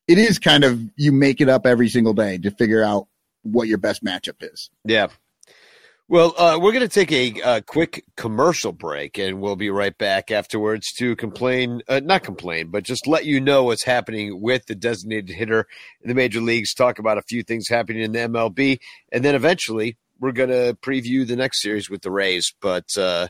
it is kind of you make it up every single day to figure out what your best matchup is. Yeah. Well, uh, we're going to take a, quick commercial break, and we'll be right back afterwards to complain, uh, not complain, but just let you know what's happening with the designated hitter in the major leagues, talk about a few things happening in the MLB, and then eventually we're going to preview the next series with the Rays. But uh,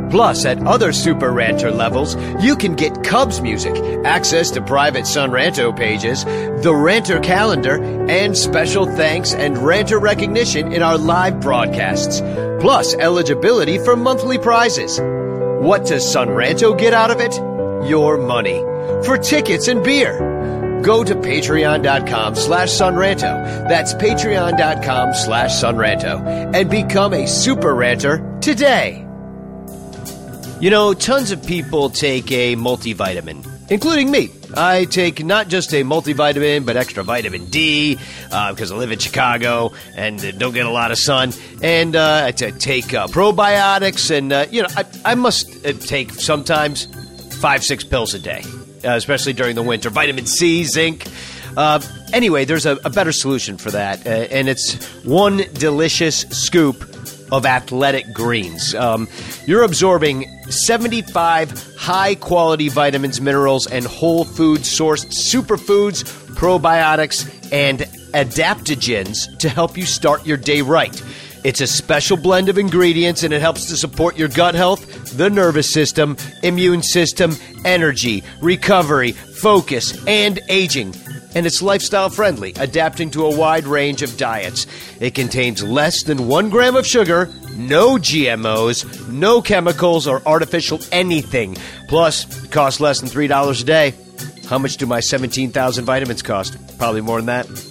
Plus, at other Super Ranter levels, you can get Cubs music, access to private Son Ranto pages, the Ranter calendar, and special thanks and Ranter recognition in our live broadcasts. Plus, eligibility for monthly prizes. What does Son Ranto get out of it? Your money. For tickets and beer go to patreon.com slash sonranto. That's patreon.com slash sonranto. And become a super ranter today. You know, tons of people take a multivitamin, including me. I take not just a multivitamin, but extra vitamin D because uh, I live in Chicago and uh, don't get a lot of sun. And uh, I t- take uh, probiotics, and uh, you know, I, I must take sometimes five, six pills a day, especially during the winter. Vitamin C, zinc. anyway, there's a, a, better solution for that, and it's one delicious scoop of athletic greens. Um, you're absorbing 75 high quality vitamins, minerals, and whole food sourced superfoods, probiotics, and adaptogens to help you start your day right. It's a special blend of ingredients and it helps to support your gut health, the nervous system, immune system, energy, recovery, focus, and aging and it's lifestyle friendly, adapting to a wide range of diets. It contains less than one gram of sugar, no GMOs, no chemicals or artificial anything. Plus, it costs less than $3 a day. How much do my 17,000 vitamins cost? Probably more than that.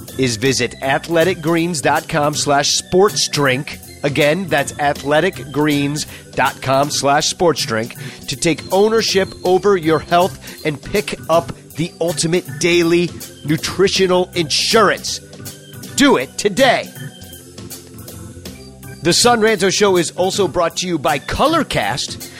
is visit athleticgreens.com slash sports drink. Again, that's athleticgreens.com slash sports drink to take ownership over your health and pick up the ultimate daily nutritional insurance. Do it today. The Son Ranto Show is also brought to you by Colorcast.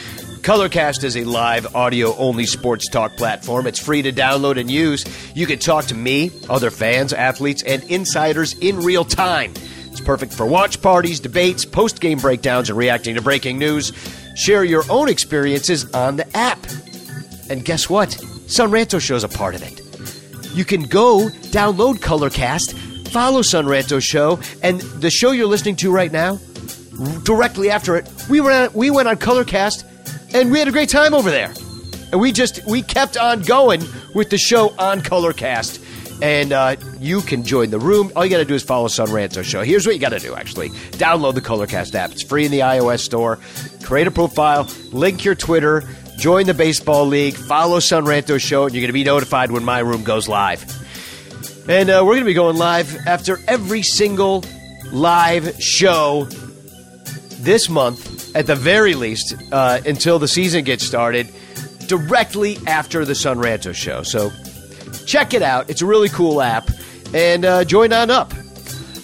Colorcast is a live audio only sports talk platform. It's free to download and use. You can talk to me, other fans, athletes, and insiders in real time. It's perfect for watch parties, debates, post game breakdowns, and reacting to breaking news. Share your own experiences on the app. And guess what? Son Ranto Show's a part of it. You can go download Colorcast, follow Son Ranto Show, and the show you're listening to right now, directly after it, we went we went on Colorcast, and we had a great time over there. And we just we kept on going with the show on Colorcast. and uh, you can join the room. All you got to do is follow Son Ranto Show. Here's what you got to do actually download the Colorcast app, it's free in the iOS store. Create a profile, link your Twitter, join the baseball league, follow Son Ranto Show, and you're going to be notified when my room goes live. And uh, we're going to be going live after every single live show this month, at the very least, uh, until the season gets started, directly after the Son Ranto show. So check it out. It's a really cool app, and uh, join on up.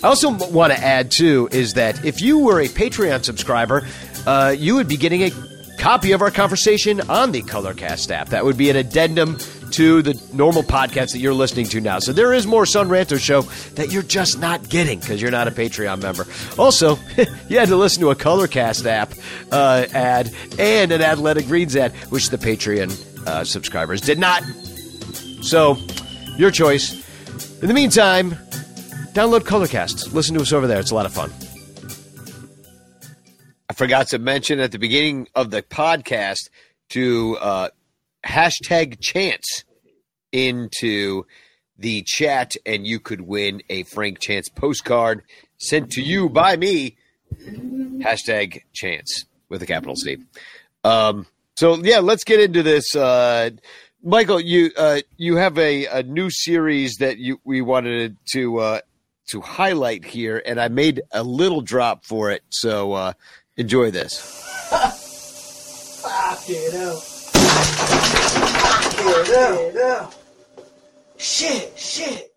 I also want to add, too, is that if you were a Patreon subscriber, uh, you would be getting a copy of our conversation on the Colorcast app. That would be an addendum to the normal podcast that you're listening to now. So there is more Son Ranto show that you're just not getting because you're not a Patreon member. Also, (laughs) you had to listen to a Colorcast app uh, ad and an Athletic Greens ad, which the Patreon uh, subscribers did not. So, your choice. In the meantime, download Colorcast. Listen to us over there. It's a lot of fun. I forgot to mention at the beginning of the podcast to uh, hashtag chance into the chat, and you could win a Frank Chance postcard sent to you by me. Hashtag chance with a capital C. Um, so yeah, let's get into this. Uh, Michael, you uh, you have a, a new series that you we wanted to uh, to highlight here, and I made a little drop for it. So uh, enjoy this. (laughs) Fuck it Shit, shit.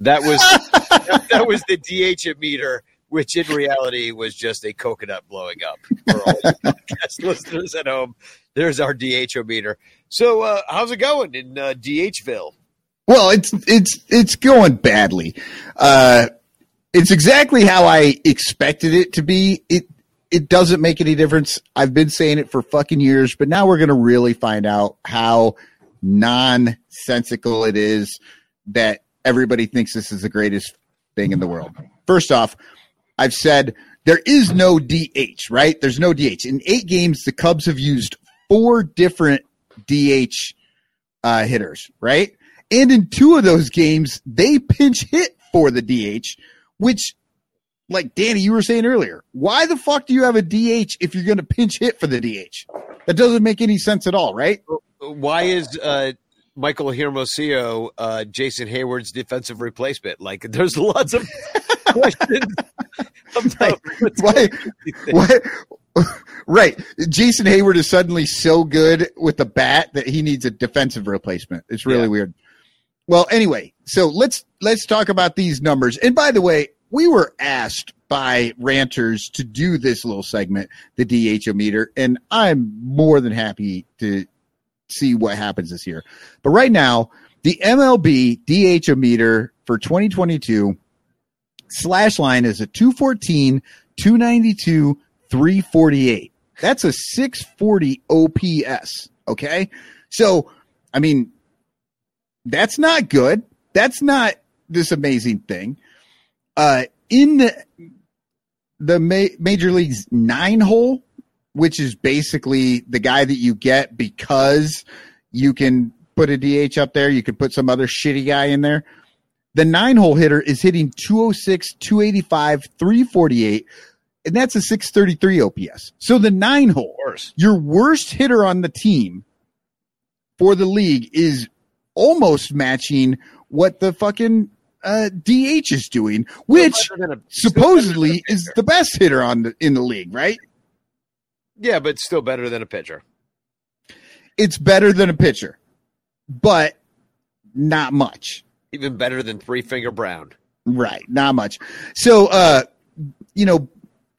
That was that, (laughs) that was the DH meter, which in reality was just a coconut blowing up. For all podcast (laughs) listeners at home, there's our DH meter. So, uh, how's it going in uh, DHville? Well, it's it's it's going badly. Uh, it's exactly how I expected it to be. It it doesn't make any difference. I've been saying it for fucking years, but now we're going to really find out how nonsensical it is that everybody thinks this is the greatest thing in the world. First off, I've said there is no DH, right? There's no DH. In eight games, the Cubs have used four different DH uh, hitters, right? And in two of those games, they pinch hit for the DH, which like Danny, you were saying earlier, why the fuck do you have a DH if you're going to pinch hit for the DH? That doesn't make any sense at all, right? Why is uh, Michael Hermosillo uh, Jason Heyward's defensive replacement? Like, there's lots of (laughs) questions. About why, why, right. Jason Heyward is suddenly so good with the bat that he needs a defensive replacement. It's really yeah. weird. Well, anyway, so let's let's talk about these numbers. And by the way, we were asked by ranters to do this little segment, the DHO meter, and I'm more than happy to see what happens this year. But right now, the MLB DHO meter for 2022 slash line is a 214, 292, 348. That's a 640 OPS. Okay. So, I mean, that's not good. That's not this amazing thing uh, in the, the ma- major leagues nine hole, which is basically the guy that you get because you can put a DH up there, you can put some other shitty guy in there. The nine hole hitter is hitting 206, 285, 348, and that's a 633 OPS. So the nine hole, your worst hitter on the team for the league is almost matching what the fucking uh, DH is doing, which a, supposedly is the best hitter on the, in the league, right? Yeah, but still better than a pitcher. It's better than a pitcher, but not much. Even better than Three Finger Brown. Right, not much. So, uh, you know,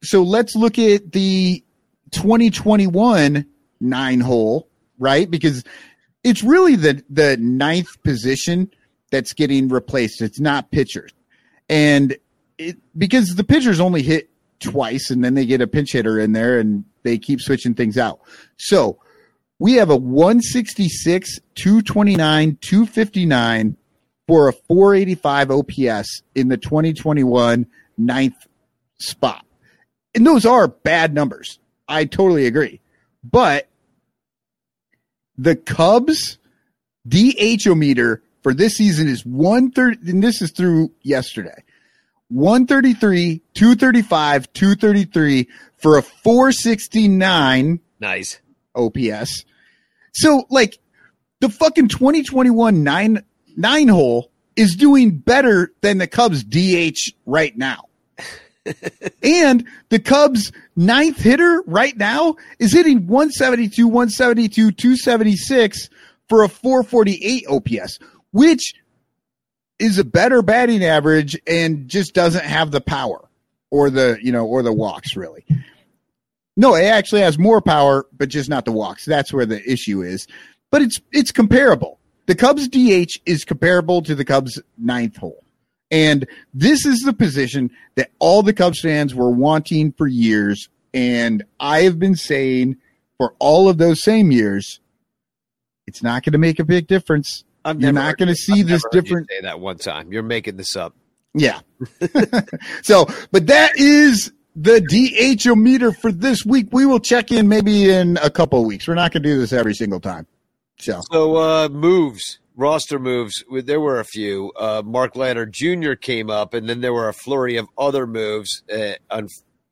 so let's look at the 2021 nine hole, right? Because it's really the the ninth position that's getting replaced. It's not pitchers. And it, because the pitchers only hit twice and then they get a pinch hitter in there and they keep switching things out. So we have a 166, 229, 259 for a 485 OPS in the 2021 ninth spot. And those are bad numbers. I totally agree. But the Cubs DHO meter for this season is 130, and this is through yesterday 133, 235, 233 for a 469 Nice. OPS. So, like, the fucking 2021 nine, nine hole is doing better than the Cubs DH right now. (laughs) and the Cubs ninth hitter right now is hitting 172, 172, 276 for a 448 OPS, which is a better batting average and just doesn't have the power or the, you know, or the walks really. No, it actually has more power, but just not the walks. That's where the issue is. But it's it's comparable. The Cubs DH is comparable to the Cubs ninth hole. And this is the position that all the Cubs fans were wanting for years. And I have been saying for all of those same years, it's not going to make a big difference. I've You're not going to see I've this never heard you different. Say that one time. You're making this up. Yeah. (laughs) so, but that is the DHO meter for this week. We will check in maybe in a couple of weeks. We're not going to do this every single time. So, So uh, moves, roster moves. There were a few. Uh, Mark Leonard Jr. came up, and then there were a flurry of other moves. Uh,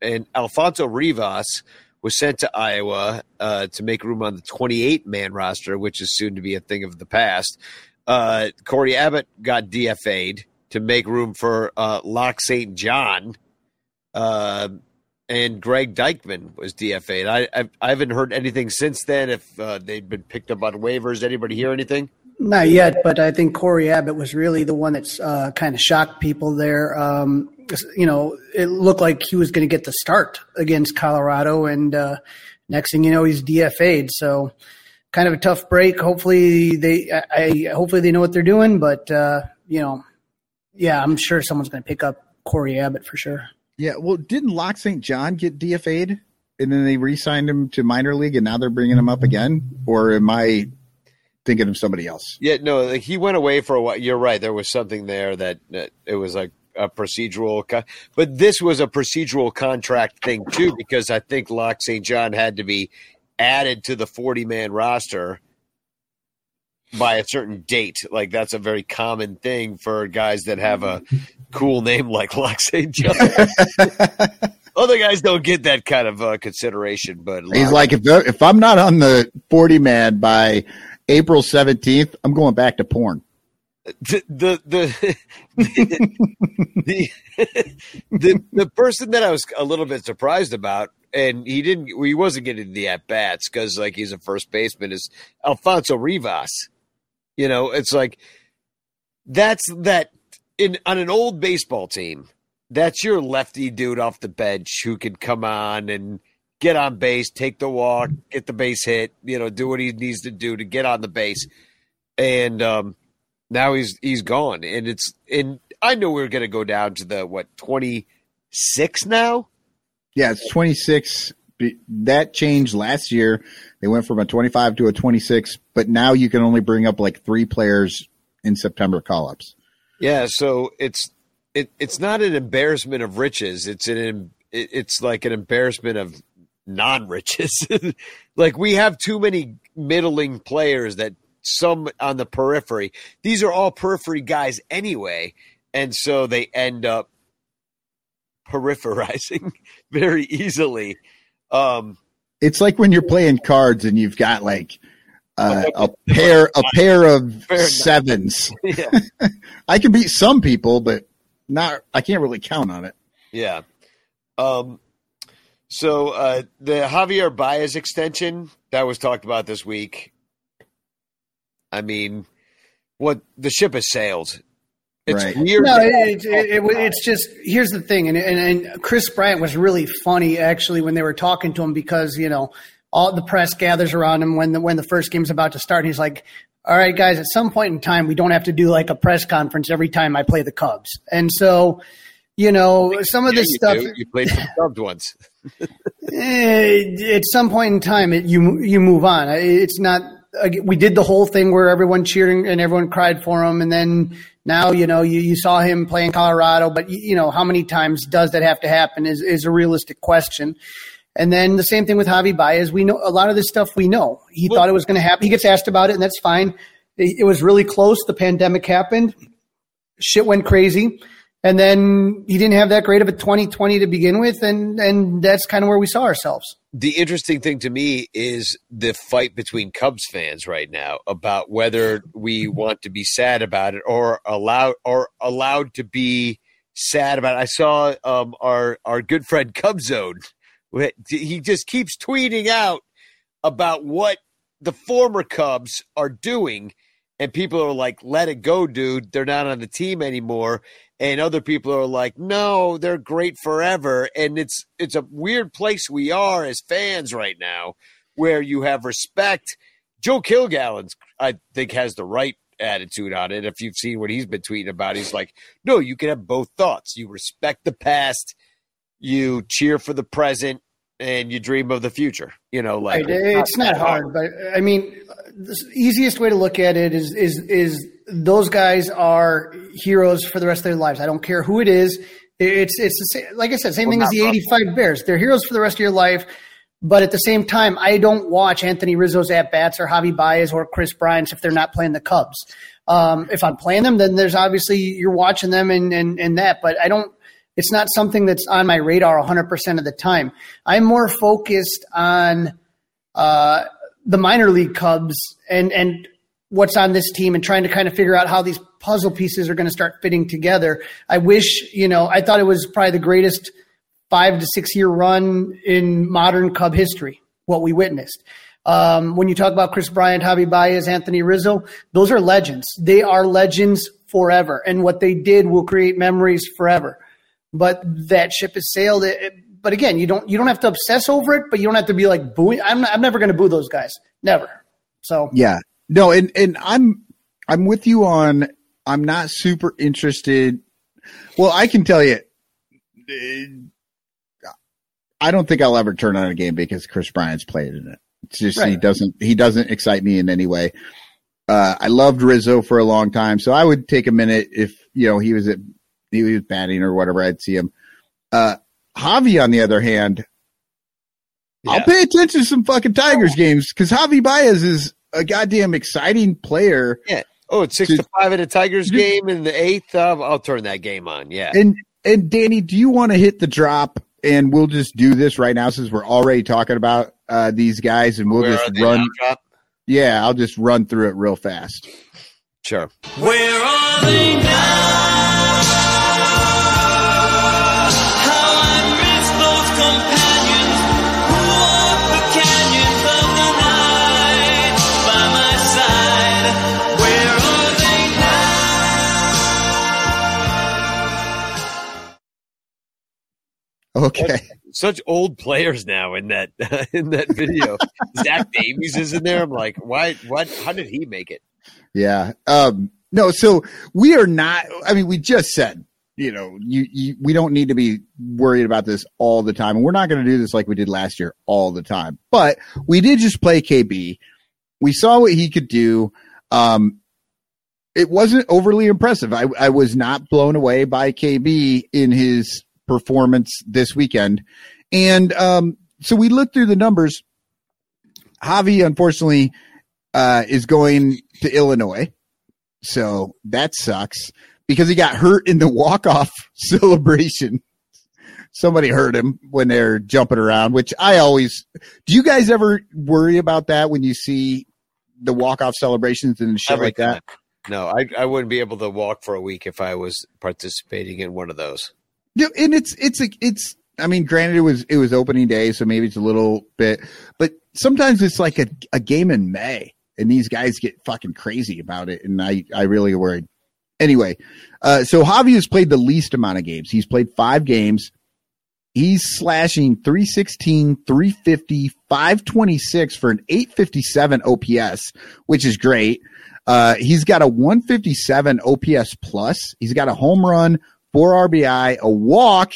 and Alfonso Rivas was sent to Iowa uh, to make room on the 28 man roster, which is soon to be a thing of the past. Uh, Cory Abbott got DFA'd to make room for uh, Locke St. John. Uh, and Greg Deichmann was DFA'd. I, I I haven't heard anything since then. If uh, they'd been picked up on waivers, anybody hear anything? Not yet, but I think Cory Abbott was really the one that's uh, kind of shocked people there. Um, you know, it looked like he was going to get the start against Colorado, and uh, next thing you know, he's DFA'd. So, kind of a tough break. Hopefully, they I, I hopefully they know what they're doing, but uh, you know, yeah, I'm sure someone's going to pick up Cory Abbott for sure. yeah. Well, didn't Locke St. John get DFA'd and then they re signed him to minor league and now they're bringing him up again? Or am I thinking of somebody else? Yeah, no, like he went away for a while. You're right. There was something there that, that it was like a procedural, co- but this was a procedural contract thing too, because I think Locke St. John had to be added to the 40 man roster by a certain date. Like that's a very common thing for guys that have a cool name like Locke St. John. (laughs) Other guys don't get that kind of uh, consideration, but He's like, if, if I'm not on the 40 man by April 17th, I'm going back to porn. The the the the, the the person that I was a little bit surprised about, and he didn't, he wasn't getting the at bats because like he's a first baseman, is Alfonso Rivas. You know, it's like that's that in on an old baseball team. That's your lefty dude off the bench who can come on and get on base, take the walk, get the base hit, you know, do what he needs to do to get on the base. And um, now he's he's gone, and it's and I know we are going to go down to the what twenty six now. Yeah, it's 26. That changed last year. They went from a 25 to a 26, but now you can only bring up like three players in September call ups. Yeah, so it's it it's not an embarrassment of riches. It's an it- it's like an embarrassment of non riches. (laughs) like we have too many middling players that some on the periphery. These are all periphery guys anyway, and so they end up peripherizing (laughs) very easily. Um, It's like when you're playing cards and you've got like uh, a pair a (laughs) pair of sevens. yeah. (laughs) I can beat some people, but not. I can't really count on it. Yeah. Um, so uh, the Javier Baez extension that was talked about this week. I mean, what the ship has sailed. It's Right. weird. No, that- it, it, it, it's just here's the thing, and, and and Kris Bryant was really funny actually when they were talking to him because you know all the press gathers around him when the when the first game's about to start. And he's like, "All right, guys, at some point in time, we don't have to do like a press conference every time I play the Cubs." And so, you know, some of Yeah, this you stuff. do. You played for the Cubs once. (laughs) Eh, at some point in time, it, you you move on. It's not. We did the whole thing where everyone cheering and everyone cried for him, and then now you know you, you saw him play in Colorado. But you, you know how many times does that have to happen is is a realistic question. And then the same thing with Javi Baez. We know a lot of this stuff. We know he thought it was going to happen. He gets asked about it, and that's fine. It, it was really close. The pandemic happened. Shit went crazy. And then he didn't have that great of a 2020 to begin with. And, and that's kind of where we saw ourselves. The interesting thing to me is the fight between Cubs fans right now about whether we want to be sad about it or allowed or allowed to be sad about it. I saw um, our our good friend Cubzone. He just keeps tweeting out about what the former Cubs are doing, and people are like, "Let it go, dude. They're not on the team anymore." And other people are like no they're great forever. And it's it's a weird place we are as fans right now where you have respect. Joe kilgallen's i think has the right attitude on it. If you've seen what he's been tweeting about he's like no you can have both thoughts. You respect the past. You cheer for the present and you dream of the future you know like right. it's not hard but i mean the easiest way to look at it is is is those guys are heroes for the rest of their lives. I don't care who it is. It's it's the same, like I said, same well, thing as the '85 Bears. They're heroes for the rest of your life. But at the same time, I don't watch Anthony Rizzo's at bats or Javi Baez or Kris Bryant's if they're not playing the Cubs. Um, if I'm playing them, then there's obviously you're watching them and, and and that. But I don't. It's not something that's on my radar 100 percent of the time. I'm more focused on uh, the minor league Cubs and and what's on this team and trying to kind of figure out how these puzzle pieces are going to start fitting together. I wish, you know, I thought it was probably the greatest five to six year run in modern Cub history, what we witnessed. Um, when you talk about Kris Bryant, Javi Baez, Anthony Rizzo, those are legends. They are legends forever. And what they did will create memories forever. But that ship has sailed. It, but again, you don't you don't have to obsess over it, but you don't have to be like booing. I'm I'm never going to boo those guys, never. So yeah, no, and and I'm I'm with you on. I'm not super interested. Well, I can tell you, I don't think I'll ever turn on a game because Kris Bryant's played in it. It's just right. he doesn't he doesn't excite me in any way. Uh, I loved Rizzo for a long time, so I would take a minute if you know he was at he was batting or whatever. I'd see him. Uh, Javi, on the other hand, yeah. I'll pay attention to some fucking Tigers oh. games because Javi Baez is a goddamn exciting player. Yeah. Oh, it's six to, to five at a Tigers game in the eighth. Uh, I'll turn that game on. Yeah. And and Danny, do you want to hit the drop? And we'll just do this right now since we're already talking about uh, these guys, and we'll Where just run. Yeah, I'll just run through it real fast. Sure. Where are they now? Okay. Such old players now in that (laughs) in that video. Zach Davies is in there. I'm like, why? What? How did he make it? Yeah. Um. No. So we are not. I mean, we just said you know, you, you, we don't need to be worried about this all the time. And we're not going to do this like we did last year all the time. But we did just play KB. We saw what he could do. Um, it wasn't overly impressive. I, I was not blown away by KB in his performance this weekend. And um, so we looked through the numbers. Javi, unfortunately, uh, is going to Illinois. So that sucks because he got hurt in the walk off (laughs) celebration. Somebody hurt him when they're jumping around, which I always do. You guys ever worry about that when you see the walk off celebrations and shit like that? No, I, I wouldn't be able to walk for a week if I was participating in one of those. And it's it's a, it's. I mean, granted, it was it was opening day, so maybe it's a little bit, but sometimes it's like a, a game in May, and these guys get fucking crazy about it, and I I really worried. Anyway, uh, so Javi has played the least amount of games. He's played five games. He's slashing 316, 350, 526 for an 857 OPS, which is great. Uh, he's got a 157 OPS plus. He's got a home run, four RBI, a walk.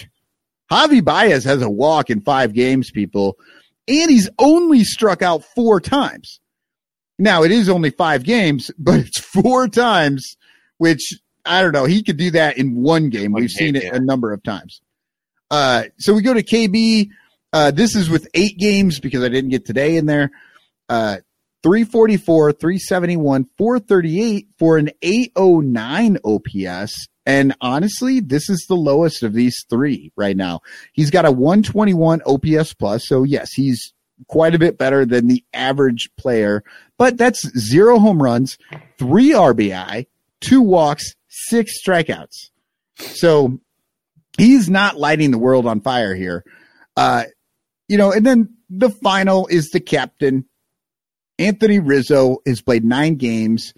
Javi Baez has a walk in five games, people, and he's only struck out four times. Now it is only five games, (laughs) but it's four times, which I don't know. He could do that in one game. One We've game, seen it yeah. a number of times. Uh, so we go to KB. Uh, this is with eight games because I didn't get today in there. Uh, 344, 371, 438 for an 809 OPS. And honestly, this is the lowest of these three right now. He's got a 121 OPS plus. So yes, he's quite a bit better than the average player, but that's zero home runs, three RBI, two walks, six strikeouts. So he's not lighting the world on fire here. Uh, you know, and then the final is the captain. Anthony Rizzo has played nine games,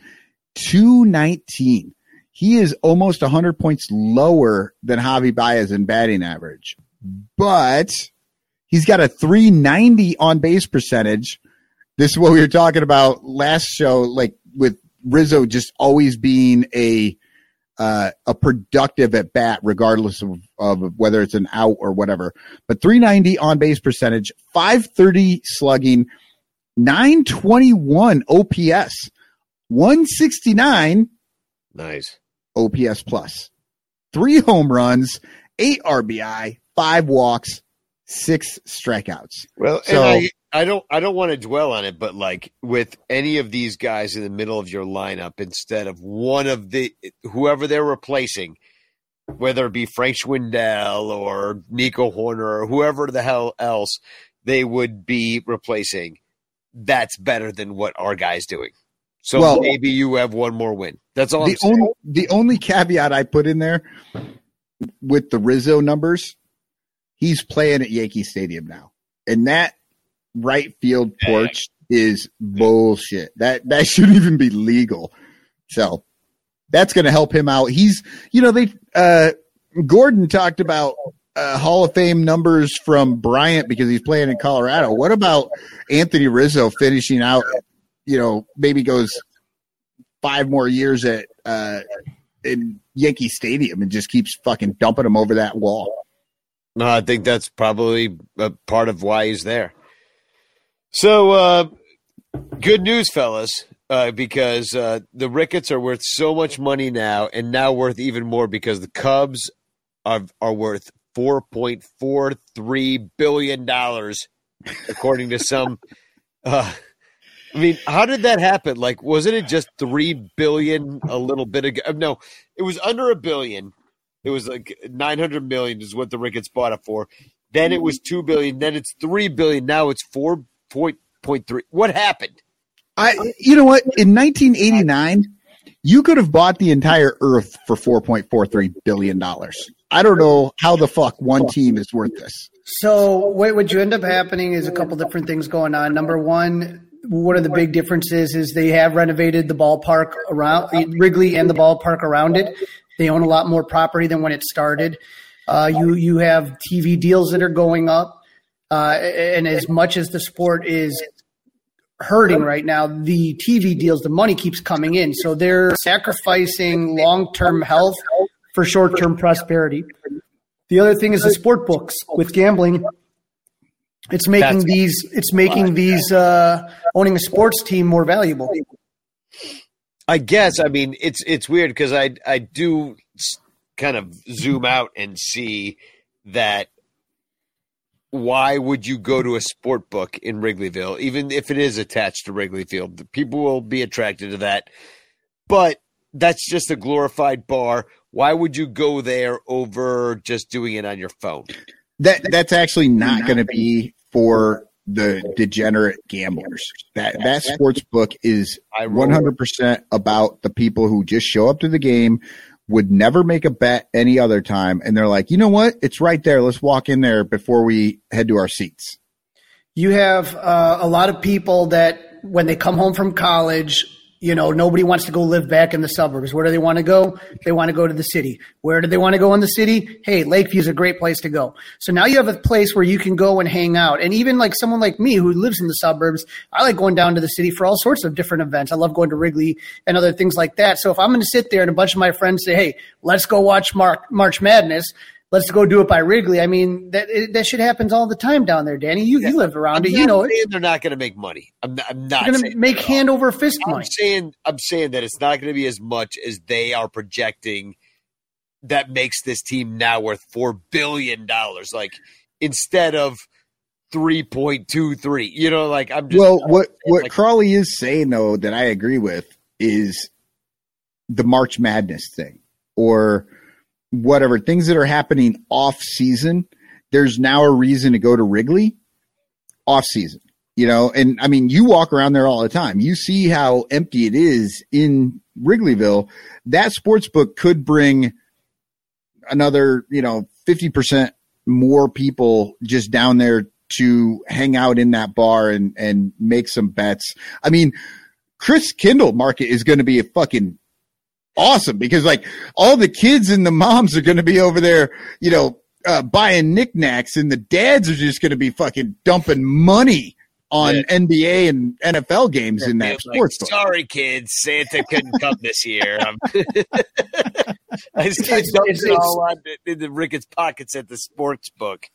219. He is almost 100 points lower than Javi Baez in batting average, but he's got a 390 on base percentage. This is what we were talking about last show, like with Rizzo just always being a uh, a productive at bat, regardless of, of whether it's an out or whatever. But 390 on base percentage, 530 slugging, 921 OPS, 169 Nice. OPS plus, three home runs, eight RBI, five walks, six strikeouts. Well, So- and I, I don't I don't want to dwell on it, but like with any of these guys in the middle of your lineup, instead of one of the whoever they're replacing, whether it be Frank Schwindel or Nico Hoerner or whoever the hell else they would be replacing, that's better than what our guy's doing. So Well- maybe you have one more win. That's all the only the only caveat I put in there with the Rizzo numbers, he's playing at Yankee Stadium now, and that right field porch is bullshit. That that (laughs) shouldn't even be legal. So that's going to help him out. He's you know they uh, Gordon talked about. Uh, Hall of Fame numbers from Bryant because he's playing in Colorado. What about Anthony Rizzo finishing out? You know, maybe goes five more years at uh, in Yankee Stadium and just keeps fucking dumping them over that wall. No, I think that's probably a part of why he's there. So, uh, good news, fellas, uh, because uh, the Ricketts are worth so much money now, and now worth even more because the Cubs are are worth four point four three billion dollars, according to some. (laughs) Uh, I mean, how did that happen? Like, wasn't it just three billion a little bit ago? No, it was under a billion. It was like nine hundred million is what the Ricketts bought it for. Then it was two billion. Then it's three billion. Now it's four point point three. What happened? I, you know what? In 1989, you could have bought the entire Earth for 4.43 billion dollars. I don't know how the fuck one team is worth this. So what would you end up happening is a couple different things going on. Number one, one of the big differences is they have renovated the ballpark around Wrigley and the ballpark around it. They own a lot more property than when it started. Uh, you you have TV deals that are going up, uh, and as much as the sport is hurting right now, the TV deals, the money keeps coming in. So they're sacrificing long term health for short term prosperity. The other thing is the sport books with gambling. It's making That's- these. It's making these uh, owning a sports team more valuable. I guess. I mean, it's it's weird because I I do kind of zoom out and see that. Why would you go to a sport book in Wrigleyville, even if it is attached to Wrigley Field? The People will be attracted to that, but that's just a glorified bar. Why would you go there over just doing it on your phone? That that's actually not going to be for the degenerate gamblers. That that sports book is 100% about the people who just show up to the game, would never make a bet any other time, and they're like, you know what? It's right there. Let's walk in there before we head to our seats. You have uh, a lot of people that when they come home from college, you know, nobody wants to go live back in the suburbs. Where do they want to go? They want to go to the city. Where do they want to go in the city? Hey, Lakeview is a great place to go. So now you have a place where you can go and hang out. And even like someone like me who lives in the suburbs, I like going down to the city for all sorts of different events. I love going to Wrigley and other things like that. So if I'm going to sit there and a bunch of my friends say, Hey, let's go watch Mar- March Madness. Let's go do it by Wrigley. I mean, that it, that shit happens all the time down there, Danny. You you live around I'm it, you know it. they're not going to make money. I'm not. I'm not You're going to make that at hand over fist I'm money. saying I'm saying that it's not going to be as much as they are projecting. That makes this team now worth four billion dollars. Like instead of three point two three. You know, like I'm just well, what what like- Crawley is saying though that I agree with is the March Madness thing or whatever things that are happening off season. There's now a reason to go to Wrigley off season, you know. And I mean, you walk around there all the time. You see how empty it is in Wrigleyville. That sports book could bring another, you know, fifty percent more people just down there to hang out in that bar and and make some bets. I mean, Christkindlmarket is going to be a fucking awesome because like all the kids and the moms are going to be over there, you know, uh, buying knickknacks and the dads are just going to be fucking dumping money on Yeah. NBA and NFL games in that It's like, sports book. Sorry, kids, Santa couldn't come this year. I'm- (laughs) I just I It's- dumped it all on in the Ricketts pockets at the sports book.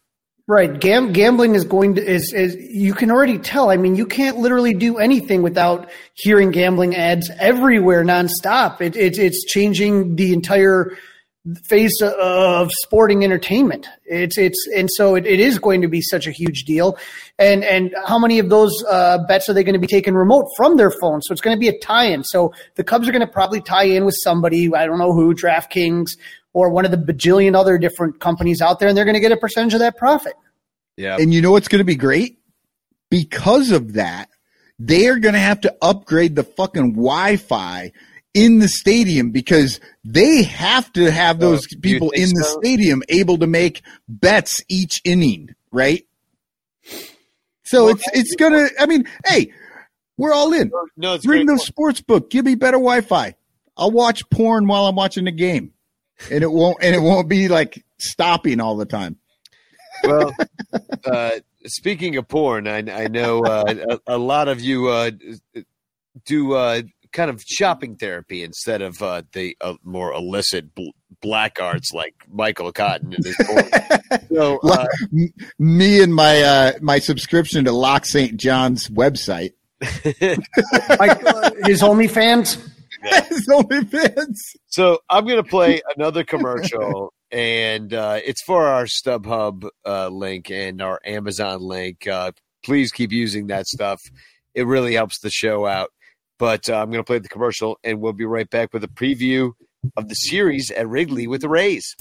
Right, Gam- gambling is going to is is you can already tell. I mean, you can't literally do anything without hearing gambling ads everywhere nonstop. It, it it's changing the entire face of sporting entertainment. It's it's and so it, it is going to be such a huge deal. And and how many of those uh, bets are they going to be taking remote from their phone? So it's going to be a tie-in. So the Cubs are going to probably tie in with somebody I don't know who, DraftKings or one of the bajillion other different companies out there, and they're going to get a percentage of that profit. Yeah, And you know what's going to be great? Because of that, they are going to have to upgrade the fucking Wi-Fi in the stadium because they have to have Oh, those you people in the so? stadium able to make bets each inning, right? So Well, it's it's gonna. I mean, hey, we're all in. no, it's Bring the sports book. Give me better Wi-Fi. I'll watch porn while I'm watching the game, and it won't and it won't be like stopping all the time. well, (laughs) uh, speaking of porn, I, I know uh, a, a lot of you uh, do uh, kind of shopping therapy instead of uh, the uh, more illicit bl- black arts like Michael Cotton and his porn. (laughs) so, uh, me and my uh my subscription to Locke St. John's website. (laughs) Like uh, his OnlyFans. His (laughs) OnlyFans. so I'm going to play another commercial, (laughs) and uh, it's for our StubHub uh, link and our Amazon link. Uh, please keep using that stuff; it really helps the show out. But uh, I'm going to play the commercial, and we'll be right back with a preview of the series at Wrigley with the Rays.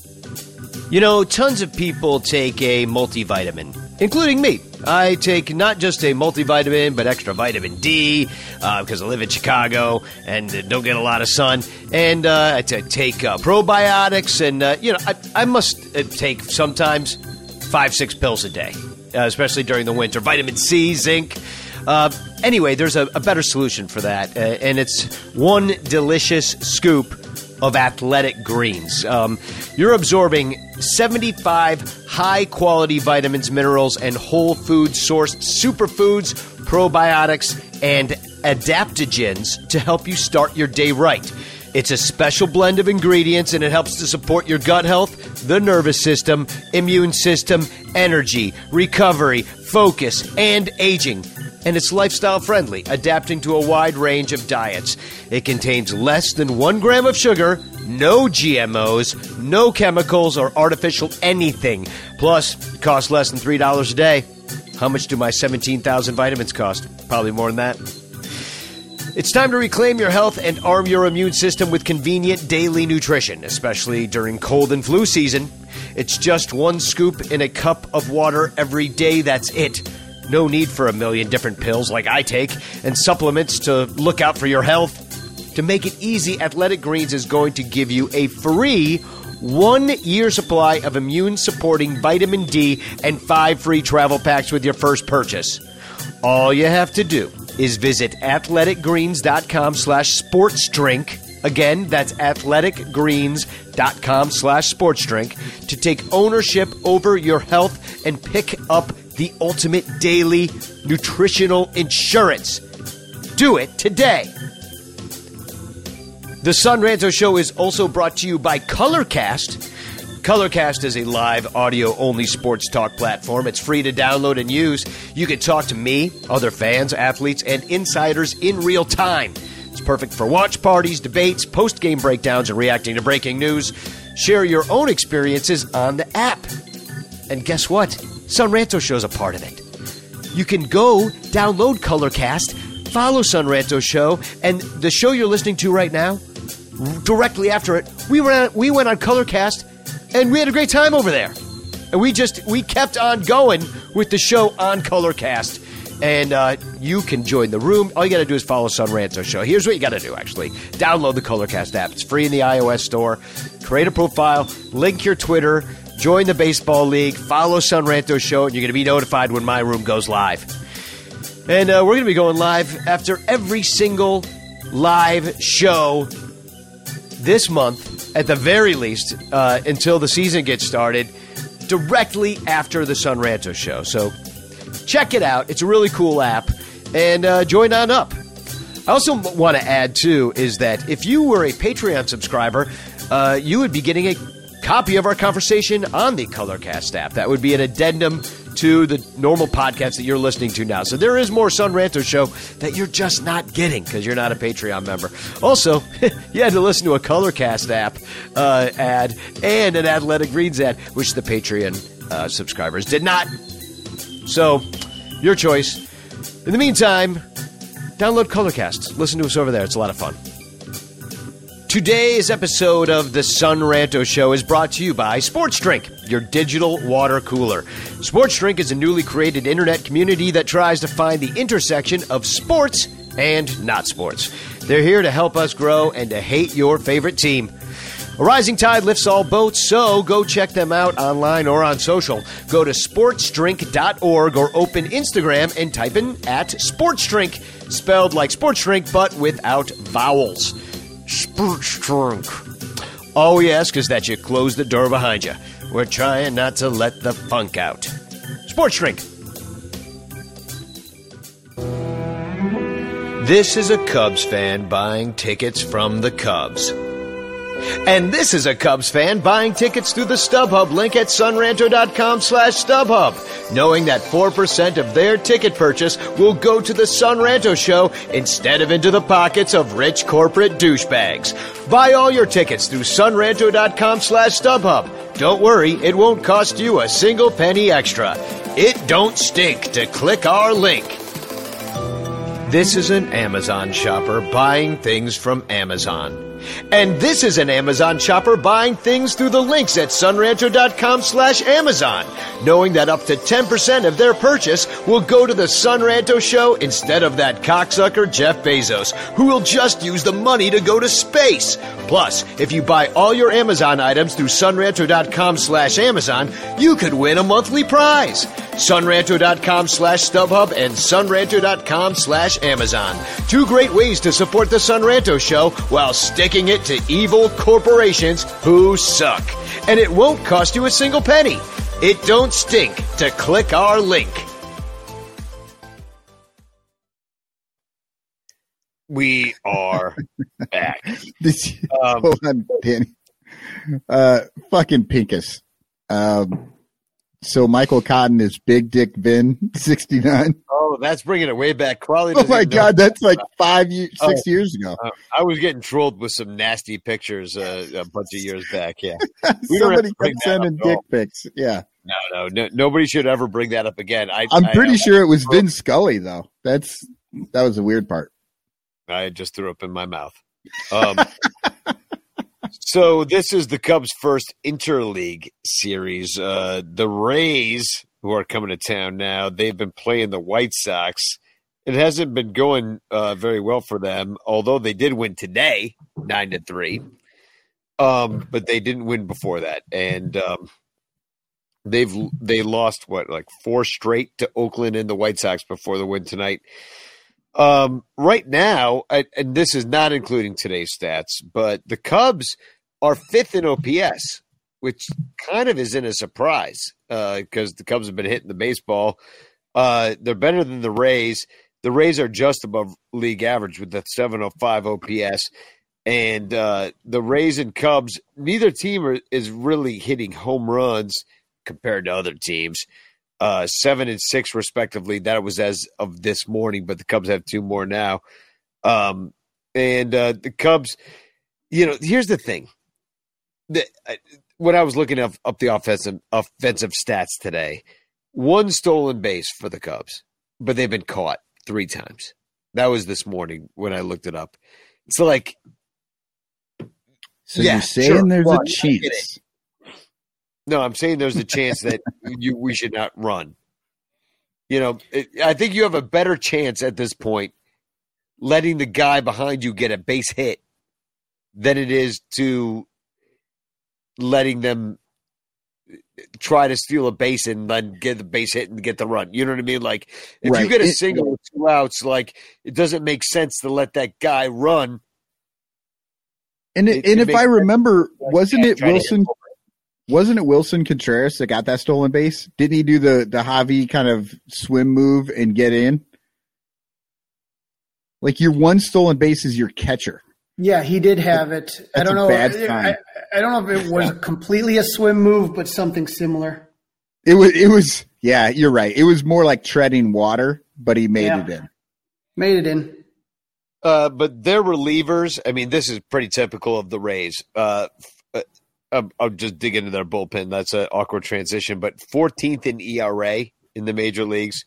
You know, tons of people take a multivitamin, including me. I take not just a multivitamin, but extra vitamin D uh, because I live in Chicago and uh, don't get a lot of sun. And uh, take uh, probiotics, and uh, you know, I, I must uh, take sometimes five, six pills a day, especially during the winter. Vitamin C, zinc. Anyway, there's a, a better solution for that, and it's one delicious scoop of athletic greens. Um, you're absorbing 75 high quality vitamins, minerals, and whole food sourced superfoods, probiotics, and adaptogens to help you start your day right. It's a special blend of ingredients and it helps to support your gut health, the nervous system, immune system, energy, recovery, focus, and aging and it's lifestyle friendly, adapting to a wide range of diets. It contains less than one gram of sugar, no GMOs, no chemicals or artificial anything. Plus, it costs less than $3 a day. How much do my 17,000 vitamins cost? Probably more than that. It's time to reclaim your health and arm your immune system with convenient daily nutrition, especially during cold and flu season. It's just one scoop in a cup of water every day. That's it. No need for a million different pills like I take and supplements to look out for your health. To make it easy, Athletic Greens is going to give you a free one year supply of immune supporting vitamin D and five free travel packs with your first purchase. All you have to do is visit athleticgreens.com slash sports drink. Again, that's athleticgreens.com slash sports drink to take ownership over your health and pick up the ultimate daily nutritional insurance. Do it today. The Son Ranto Show is also brought to you by Colorcast. Colorcast is a live audio only sports talk platform. It's free to download and use. You can talk to me, other fans, athletes, and insiders in real time. It's perfect for watch parties, debates, post game breakdowns, and reacting to breaking news. Share your own experiences on the app. And guess what? Sonranto Show's a part of it. you can go download Colorcast, follow Sonranto Show, and the show you're listening to right now, directly after it, we on, we went on Colorcast, and we had a great time over there. And we just we kept on going with the show on Colorcast. And uh, you can join the room. All you got to do is follow Sonranto Show. Here's what you got to do, actually. Download the Colorcast app. It's free in the iOS store. Create a profile, link your Twitter, join the baseball league, follow Son Sonranto Show, and you're going to be notified when my room goes live. And uh, we're going to be going live after every single live show this month, at the very least, uh, until the season gets started, directly after the Son Sonranto show. So check it out. It's a really cool app, and uh, join on up. I also want to add, too, is that if you were a Patreon subscriber, uh, you would be getting a copy of our conversation on the Colorcast app. That would be an addendum to the normal podcast that you're listening to now. So there is more Son Sonranto show that you're just not getting because you're not a Patreon member. Also, (laughs) you had to listen to a Colorcast app uh, ad and an Athletic Greens ad, which the Patreon uh, subscribers did not. So, your choice. In the meantime, download Colorcast. Listen to us over there. It's a lot of fun. Today's episode of the Son Ranto Show is brought to you by Sports Drink, your digital water cooler. Sports Drink is a newly created internet community that tries to find the intersection of sports and not sports. They're here to help us grow and to hate your favorite team. A rising tide lifts all boats, so go check them out online or on social. Go to sportsdrink.org or open Instagram and type in at sportsdrink, spelled like sports drink but without vowels. Sports drink. All we ask is that you close the door behind you. We're trying not to let the funk out. Sports drink. This is a Cubs fan buying tickets from the Cubs. And this is a Cubs fan buying tickets through the StubHub link at sonranto.com slash StubHub, knowing that 4% of their ticket purchase will go to the Sonranto show instead of into the pockets of rich corporate douchebags. Buy all your tickets through sonranto.com slash StubHub. Don't worry, it won't cost you a single penny extra. It don't stink to click our link. This is an Amazon shopper buying things from Amazon. And this is an Amazon shopper buying things through the links at sonranto.com slash Amazon, knowing that up to 10% of their purchase will go to the Sonranto show instead of that cocksucker Jeff Bezos, who will just use the money to go to space. Plus, if you buy all your Amazon items through sonranto.com slash Amazon, you could win a monthly prize. Sonranto.com slash StubHub and sonranto.com slash Amazon. Two great ways to support the Sonranto show while sticking it to evil corporations who suck. And it won't cost you a single penny. It don't stink to click our link. We are back. (laughs) This, Um, (laughs) hold on, Danny. Uh, fucking Pinkus. Um, so Michael Cotton is Big Dick Vin, (laughs) 69. Oh, that's bringing it way back. Crawley. Oh my. God, that's like five years, six Oh. years ago. Uh, I was getting trolled with some nasty pictures uh, a bunch of years back. Yeah. (laughs) We Somebody kept sending dick pics. Yeah. No, no, no, nobody should ever bring that up again. I, I'm I- pretty I, sure it was Vin Scully, though. That's, that was the weird part. I just threw up in my mouth. Um, (laughs) so this is the Cubs' first interleague series. Uh, the Rays, who are coming to town now, they've been playing the White Sox. It hasn't been going uh, very well for them, although they did win today, nine to three. Um, but they didn't win before that, and um, they've they lost what like four straight to Oakland and the White Sox before the win tonight. Um, right now, I- and this is not including today's stats, but the Cubs are fifth in OPS, which kind of isn't a surprise because the Cubs have been hitting the baseball. Uh, they're better than the Rays. The Rays are just above league average with the 705 OPS. And uh, the Rays and Cubs, neither team are, is really hitting home runs compared to other teams uh, seven and six respectively. That was as of this morning, but the Cubs have two more now. Um, and uh, the Cubs, you know, here's the thing: the, uh, when I was looking up up the offensive offensive stats today, one stolen base for the Cubs. but they've been caught three times. That was this morning when I looked it up. So like, So Yeah, you're saying sure. there's Well, a I chance. No, I'm saying there's a chance that you we should not run. You know, it, I think you have a better chance at this point letting the guy behind you get a base hit than it is to letting them try to steal a base and then get the base hit and get the run. You know what I mean? Like if you get a single with two outs, like it doesn't make sense to let that guy run. And It- it, and if I sense. remember, wasn't it Willson? Him. Wasn't it Willson Contreras that got that stolen base? Didn't he do the the Javi kind of swim move and get in? Like your one stolen base is your catcher. Yeah, he did have it. I don't a know. bad I, sign. I don't know if it was (laughs) completely a swim move, but something similar. It was it was yeah, you're right. It was more like treading water, but he made Yeah. it in. Made it in. Uh, but their relievers, I mean, this is pretty typical of the Rays. Uh, I'll, I'll just dig into their bullpen. That's an awkward transition, but 14th in ERA in the major leagues,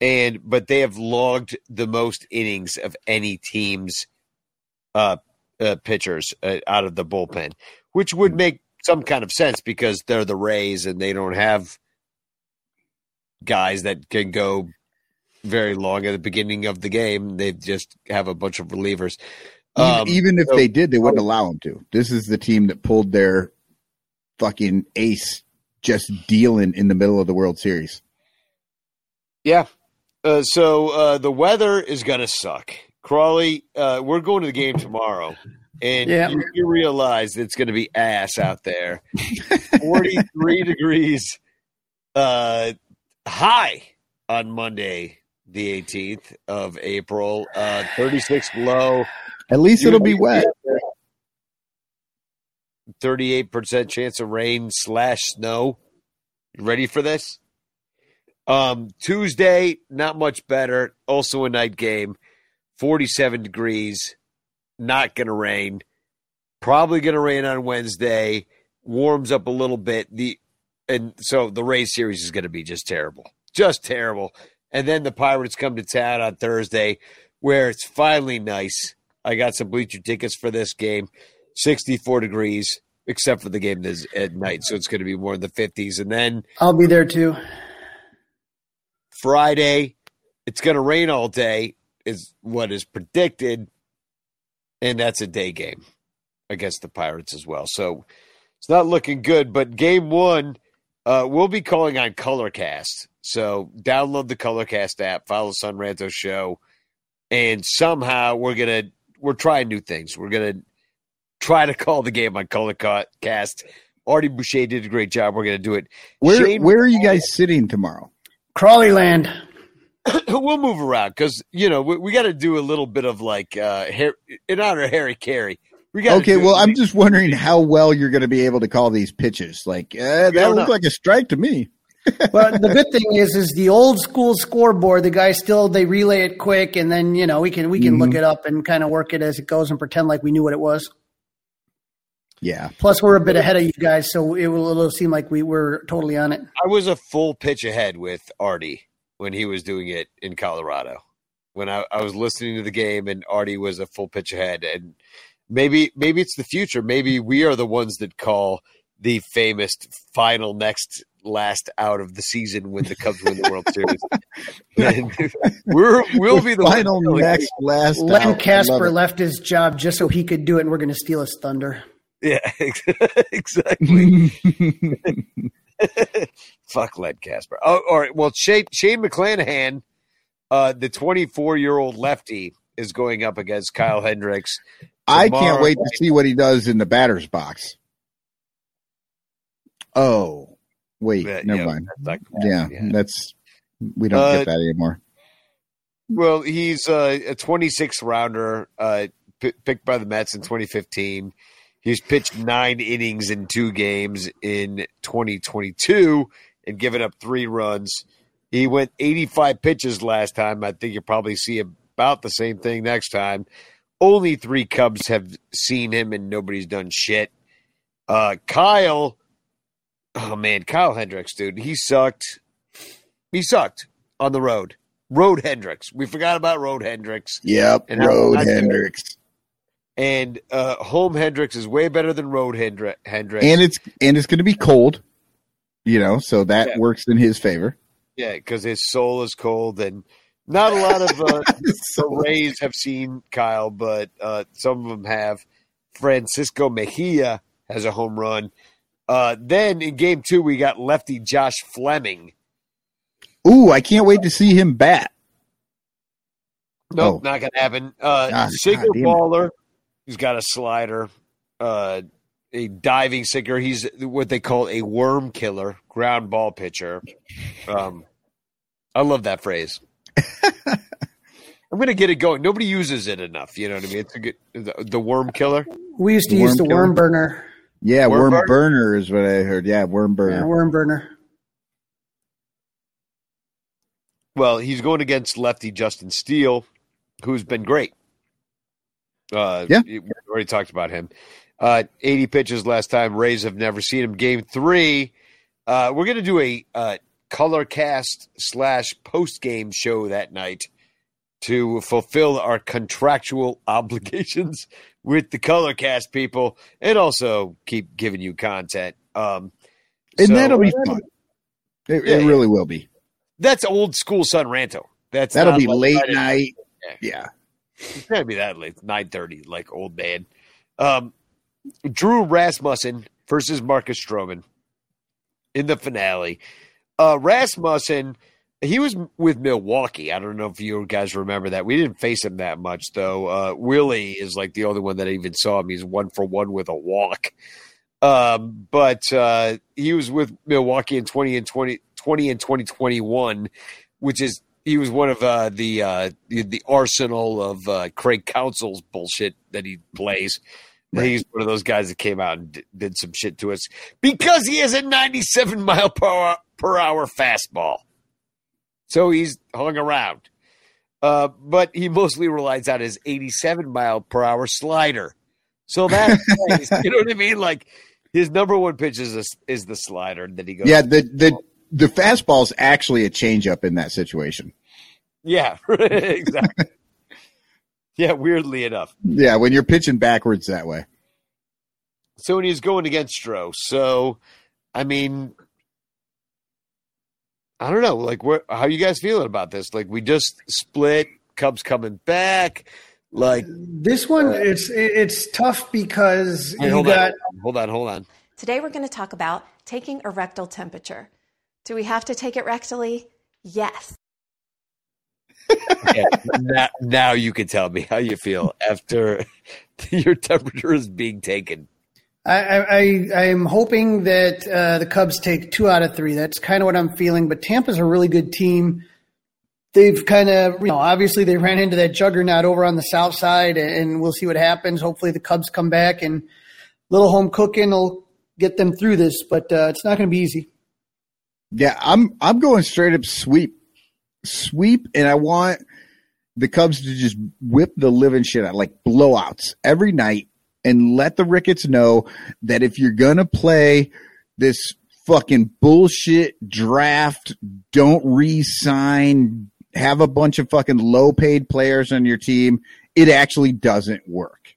and but they have logged the most innings of any team's uh, uh, pitchers uh, out of the bullpen, which would make some kind of sense because they're the Rays and they don't have guys that can go very long at the beginning of the game. They just have a bunch of relievers. Even, Um, even if so- they did, they wouldn't allow them to. This is the team that pulled their fucking ace just dealing in the middle of the World Series. Yeah. Uh, so uh, the weather is going to suck. Crawley, uh, we're going to the game tomorrow, and Yeah. you, you realize it's going to be ass out there. 43 (laughs) degrees uh, high on Monday, the 18th of April, uh, 36 low. At least it'll be wet. 38% chance of rain slash snow. You ready for this? Um, Tuesday, not much better. Also a night game. 47 degrees. Not going to rain. Probably going to rain on Wednesday. Warms up a little bit. The and so the Rays series is going to be just terrible. Just terrible. And then the Pirates come to town on Thursday where it's finally nice. I got some bleacher tickets for this game. 64 degrees, except for the game that's at night. So it's going to be more in the 50s. And then I'll be there too. Friday, it's going to rain all day, is what is predicted. And that's a day game against the Pirates as well. So it's not looking good. But game one, uh, we'll be calling on Colorcast. So download the Colorcast app, follow Son Ranto Show, and somehow we're going to, we're trying new things. We're going to try to call the game on Colorcast. Artie Boucher did a great job. We're going to do it. Where Shane- where are you guys sitting tomorrow? Crawley land. (coughs) we'll move around because you know we, we got to do a little bit of like uh Har- in honor of Harry Caray. We got Okay, well, I'm just wondering how well you're going to be able to call these pitches. Like uh, that don't looked like a strike to me. (laughs) But the good thing is, is the old school scoreboard. The guys still they relay it quick, and then you know we can we can look it up and kind of work it as it goes and pretend like we knew what it was. Yeah, Plus, we're a bit ahead of you guys, so it will it'll seem like we were totally on it. I was a full pitch ahead with Artie when he was doing it in Colorado. When I, I was listening to the game and Artie was a full pitch ahead, and maybe maybe it's the future. Maybe we are the ones that call the famous final next last out of the season when the Cubs win the World (laughs) Series. And (laughs) we're we'll be the final next last. Len out. Kasper left his job just so he could do it, and we're going to steal his thunder. Yeah, (laughs) (laughs) exactly. (laughs) Fuck Len Kasper. Oh, all right. Well, Shane, Shane McClanahan, uh, the 24 year old lefty, is going up against Kyle Hendricks. I can't wait to see what he does in the batter's box. Oh, wait, never yeah, mind. that's Yeah, yeah. that's we don't Uh, get that anymore. Well, he's uh, a 26th rounder, uh, p- picked by the Mets in 2015. He's pitched nine innings in two games in 2022 and given up three runs. He went 85 pitches last time. I think you'll probably see about the same thing next time. Only three Cubs have seen him, and nobody's done shit. Uh, Kyle, oh man, Kyle Hendricks, dude, he sucked. He sucked on the road. Road Hendricks. We forgot about Road Hendricks. Yep, And Road Hendricks, And uh, Home Hendricks is way better than Road Hendri- Hendricks. and it's and it's going to be cold, you know, so that Yeah. works in his favor. yeah, because his soul is cold, and not a lot of uh, (laughs) the Rays have seen Kyle, but uh, some of them have. Francisco Mejia has a home run. Uh, then in game two, we got lefty Josh Fleming. Ooh, I can't wait to see him bat. Nope, Oh. not gonna happen. Uh, God, sinker God damn it. baller, who's got a slider, uh, a diving sinker. He's what they call a worm killer, ground ball pitcher. Um, I love that phrase. (laughs) I'm gonna get it going. Nobody uses it enough. You know what I mean? It's a good the, the worm killer. We used to Worm use the killer? worm burner. Yeah, Worm worm, burner? burner is what I heard. Yeah, worm Yeah, burner. worm burner. Well, he's going against lefty Justin Steele, who's been great. Uh, Yeah. we already talked about him. Uh, 80 pitches last time. Rays have never seen him. Game three, uh, we're going to do a uh, color cast slash post game show that night to fulfill our contractual (laughs) obligations with the color cast people and also keep giving you content. Um, and so- that'll be fun. It, Yeah, it yeah. really will be. that's old school Son Ranto. That's That'll be late night. Yeah. Yeah. It's gonna be that late, nine thirty, like old man. Um, Drew Rasmussen versus Marcus Stroman in the finale. Uh, Rasmussen, he was with Milwaukee. I don't know if you guys remember that. We didn't face him that much though. Uh, Willie is like the only one that even saw him. He's one for one with a walk. Um, but uh, he was with Milwaukee in 20 and 20, 20 and 2021, which is he was one of uh, the, uh, the the arsenal of uh, Craig Counsell's bullshit that he plays. He's one of those guys that came out and d- did some shit to us because he has a 97 mile per hour, per hour fastball. So he's hung around. Uh, but he mostly relies on his 87 mile per hour slider. So that (laughs) you know what I mean? Like his number one pitch is a, is the slider that he goes. Yeah, the the the fastball's actually a changeup in that situation. Yeah, (laughs) exactly. yeah, weirdly enough. Yeah, when you're pitching backwards that way. So when he's going against Stroh. So, I mean, I don't know. Like, where, how you guys feeling about this? Like, we just split. Cubs coming back. Like, This one, it's it's tough because Hey, you hold got on, hold on, hold on. Today we're going to talk about taking a rectal temperature. Do we have to take it rectally? Yes. Okay, now, now you can tell me how you feel after (laughs) your temperature is being taken. I, I, I I'm hoping that uh, the Cubs take two out of three. That's kind of what I'm feeling. But Tampa's a really good team. They've kind of, you know, obviously they ran into that juggernaut over on the south side, and we'll see what happens. Hopefully the Cubs come back and little home cooking will get them through this, but uh, it's not going to be easy. Yeah, I'm I'm going straight up sweep. Sweep and I want the Cubs to just whip the living shit out like blowouts every night and let the Ricketts know that if you're going to play this fucking bullshit draft, don't re-sign, have a bunch of fucking low-paid players on your team, it actually doesn't work.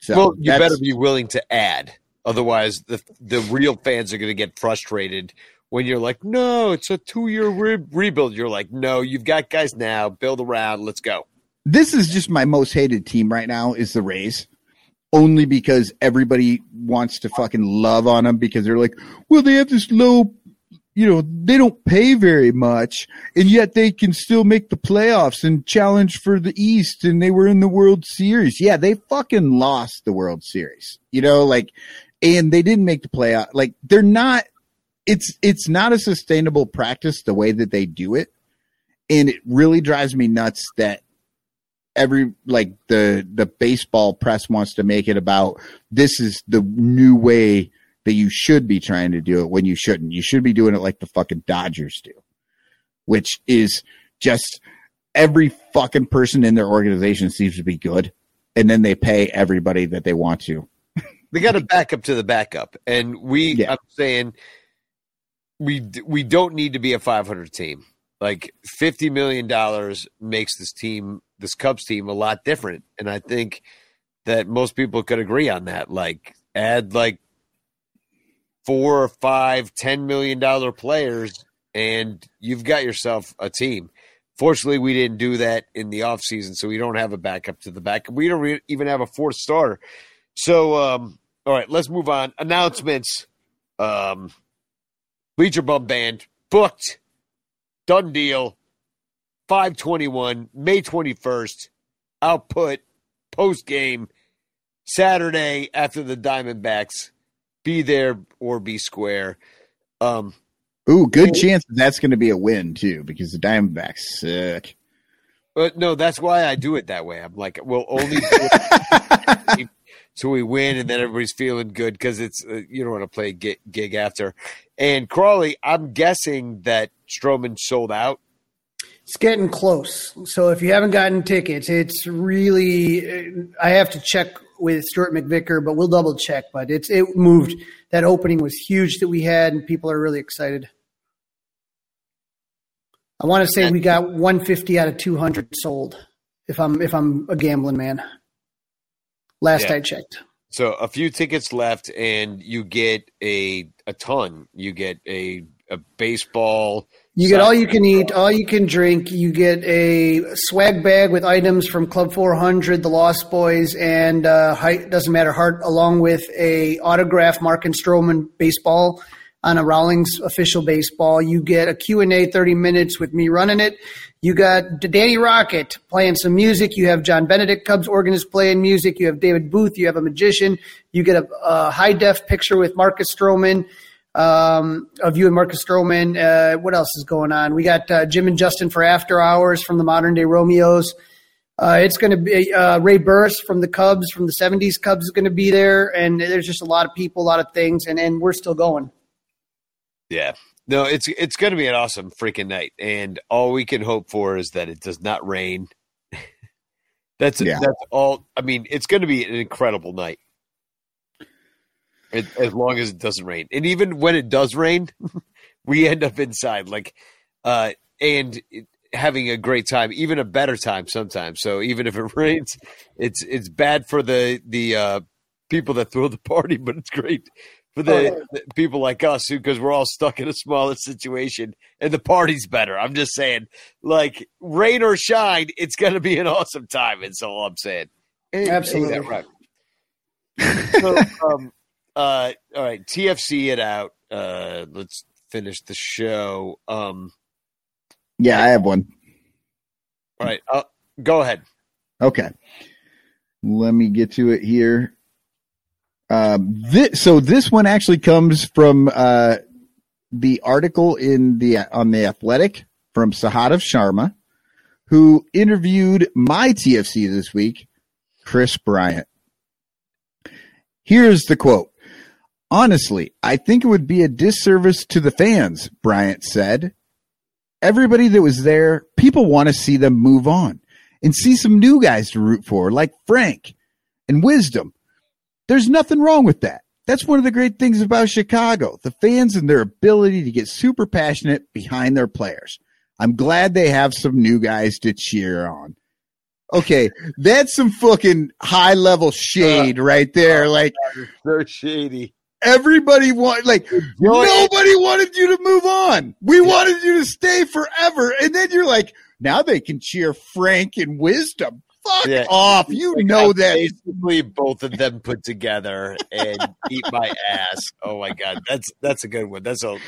So well, you better be willing to add. Otherwise, the the real fans are going to get frustrated when you're like, "No, it's a two year re- rebuild." You're like, "No, you've got guys now. Build around. Let's go." this is just my most hated team right now is the Rays. Only because everybody wants to fucking love on them because they're like, well, they have this low, you know, they don't pay very much and yet they can still make the playoffs and challenge for the East and they were in the World Series. Yeah, they fucking lost the World Series, you know, like, and they didn't make the playoff. Like, they're not, it's, it's not a sustainable practice the way that they do it. And it really drives me nuts that every like the the baseball press wants to make it about this is the new way that you should be trying to do it when you shouldn't. You should be doing it like the fucking Dodgers do, which is just every fucking person in their organization seems to be good, and then they pay everybody that they want to. They got to back up to the backup, and we. Yeah. I'm saying we we don't need to be a 500 team. Like fifty million dollars makes this team, this Cubs team, a lot different, and I think that most people could agree on that. Like add like four or five, ten million dollar players, and you've got yourself a team. Fortunately, we didn't do that in the offseason, so we don't have a backup to the back. We don't re- even have a fourth starter. So, um, all right, let's move on. Announcements. Um, Bleacher Bum Band booked. Done deal. 521, May 21st. Output post game Saturday after the Diamondbacks. Be there or be square. Um, Ooh, good chance that's going to be a win too, because the Diamondbacks suck. but no, that's why I do it that way. I'm like, we'll only do it (laughs) so we win, and then everybody's feeling good because it's uh, you don't want to play gig, gig after. And Crawley, I'm guessing that Stroman sold out. It's getting close. So if you haven't gotten tickets, it's really. I have to check with Stuart McVicker, but we'll double check. But it's it moved. That opening was huge that we had, and people are really excited. I want to say we got 150 out of 200 sold. If I'm if I'm a gambling man. Last Yeah. I checked. So a few tickets left, and you get a a ton. You get a a baseball. You get all you can eat, all you can drink. You get a swag bag with items from Club 400, the Lost Boys, and uh, height doesn't matter heart, along with a autographed Marcus Stroman baseball on a Rawlings official baseball. You get a Q and A, 30 minutes with me running it. You got Danny Rocket playing some music. You have John Benedict, Cubs organist, playing music. You have David Booth. You have a magician. You get a, a high def picture with Marcus Stroman um, of you and Marcus Stroman. Uh, what else is going on? We got uh, Jim and Justin for After Hours from the Modern Day Romeos. Uh, it's going to be uh, Ray Burris from the Cubs, from the 70s Cubs, is going to be there. And there's just a lot of people, a lot of things, and, and we're still going. Yeah. No, it's it's going to be an awesome freaking night, and all we can hope for is that it does not rain. (laughs) that's Yeah. that's all. I mean, it's going to be an incredible night, it, as long as it doesn't rain. And even when it does rain, (laughs) we end up inside, like, uh, and it- having a great time, even a better time sometimes. So even if it (laughs) rains, it's it's bad for the the uh, people that throw the party, but it's great for the, the people like us who because we're all stuck in a smaller situation and the party's better. I'm just saying, like rain or shine, it's gonna be an awesome time. That's all I'm saying. Ain't- ain't Absolutely. that right? so, um, uh, all right, TFC it out. Uh, let's finish the show. Um, Yeah, I have one. all right, uh, go ahead. Okay. Let me get to it here. Um, this, so this one actually comes from uh, the article in the on the Athletic from Sahadev Sharma, who interviewed my TFC this week, Kris Bryant. Here's the quote. Honestly, I think it would be a disservice to the fans, Bryant said. Everybody that was there, people want to see them move on and see some new guys to root for, like Frank and Wisdom. There's nothing wrong with that. That's one of the great things about Chicago the fans and their ability to get super passionate behind their players. I'm glad they have some new guys to cheer on. Okay, that's some fucking high level shade right there. Like (laughs) So shady. everybody want, like nobody wanted you to move on. We wanted you to stay forever, and then you're like, now they can cheer Frank and Wisdom. Fuck Yeah. off! You Like, know I that. basically both of them put together and eat my ass. Oh my god, that's that's a good one. That's a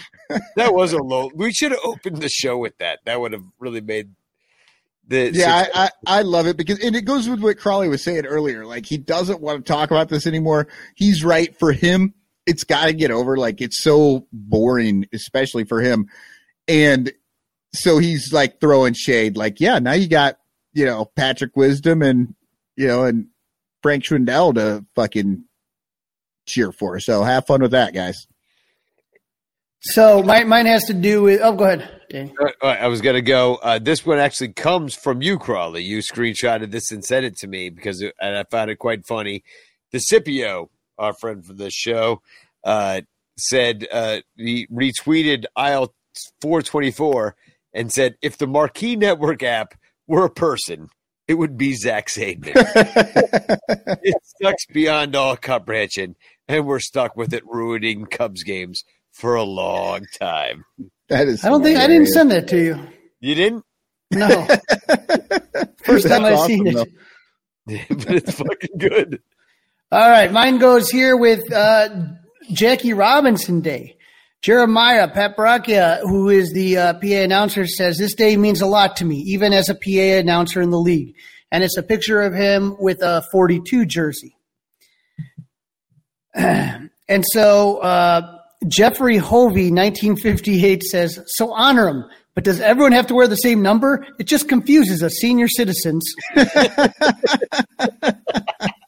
that was a low. We should have opened the show with that. That would have really made the Yeah, I, I, I love it because, and it goes with what Crawley was saying earlier. Like, he doesn't want to talk about this anymore. He's right for him. It's got to get over. Like, it's so boring, especially for him. And so he's like throwing shade. Like, yeah, now you got, you know, Patrick Wisdom and, you know, and Frank Schwindel to fucking cheer for. So have fun with that, guys. So my, mine has to do with. Oh, go ahead, Danny. All right, I was gonna go. Uh, this one actually comes from you, Crawley. You screenshotted this and sent it to me because, it, and I found it quite funny. The Scipio, our friend from the show, uh, said uh, he retweeted aisle four twenty four, and said, "If the Marquee Network app were a person, it would be Zach (laughs) Zaidman." (laughs) it sucks beyond all comprehension, and we're stuck with it ruining Cubs games for a long time. that is. I don't think I didn't send that to you. You didn't, No. (laughs) First time I've seen awesome, it. but it's fucking good. All right, mine goes here with uh, Jackie Robinson Day. Jeremiah Paprachia, who is the uh, PA announcer, says this day means a lot to me, even as a PA announcer in the league. And it's a picture of him with a 42 jersey. (clears throat) and so uh, Jeffrey Hovey, 1958, says, "So honor him." But does everyone have to wear the same number? It just confuses us senior citizens. (laughs)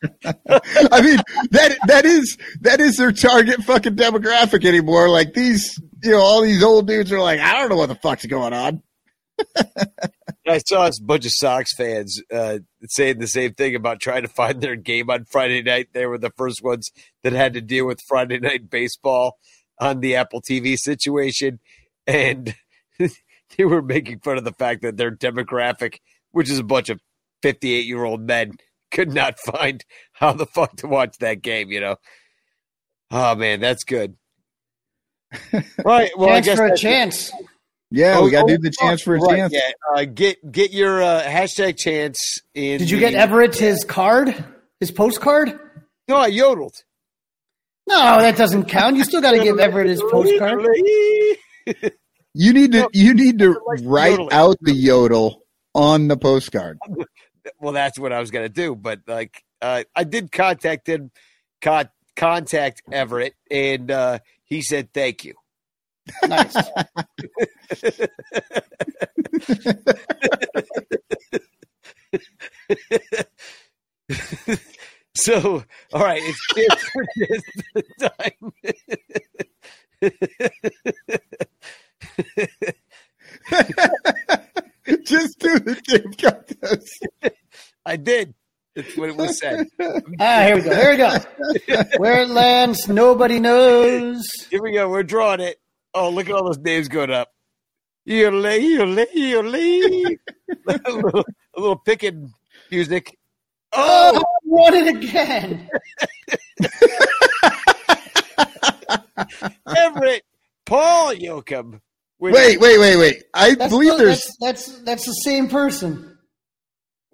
I mean that that is that is their target fucking demographic anymore. Like these, you know, all these old dudes are like, I don't know what the fuck's going on. (laughs) I saw a bunch of Sox fans uh, saying the same thing about trying to find their game on Friday night. They were the first ones that had to deal with Friday night baseball on the Apple TV situation, and (laughs) they were making fun of the fact that their demographic, which is a bunch of fifty-eight-year-old men, could not find how the fuck to watch that game. You know? Oh man, that's good. (laughs) Right. Well, I Chance guess for a that's- chance. Yeah, Oh, we got to oh, do the chance for a right, chance. Yeah, uh, get get your uh, hashtag chance. In Did you the- get Everett his card, his postcard? No, I yodeled. No, that doesn't count. You still got to give Everett his postcard. You need to you need to write out the yodel on the postcard. (laughs) Well, that's what I was gonna do, but like uh, I did contact him, con- contact Everett, and uh, he said thank you. Nice. (laughs) So, all right, it's chance for this time. Just do the Dave contest. I did. That's what it was said. (laughs) ah, here we go. Here we go. (laughs) Where it lands, nobody knows. Here we go. We're drawing it. Oh, look at all those names going up. Yodelay, yodelay, yodelay. a, little, a little picking music. Oh, Oh, I won it again. (laughs) Everett, Paul Yoakum. Wait, wait, wait, wait. I That's, believe no, there's that's, that's that's the same person.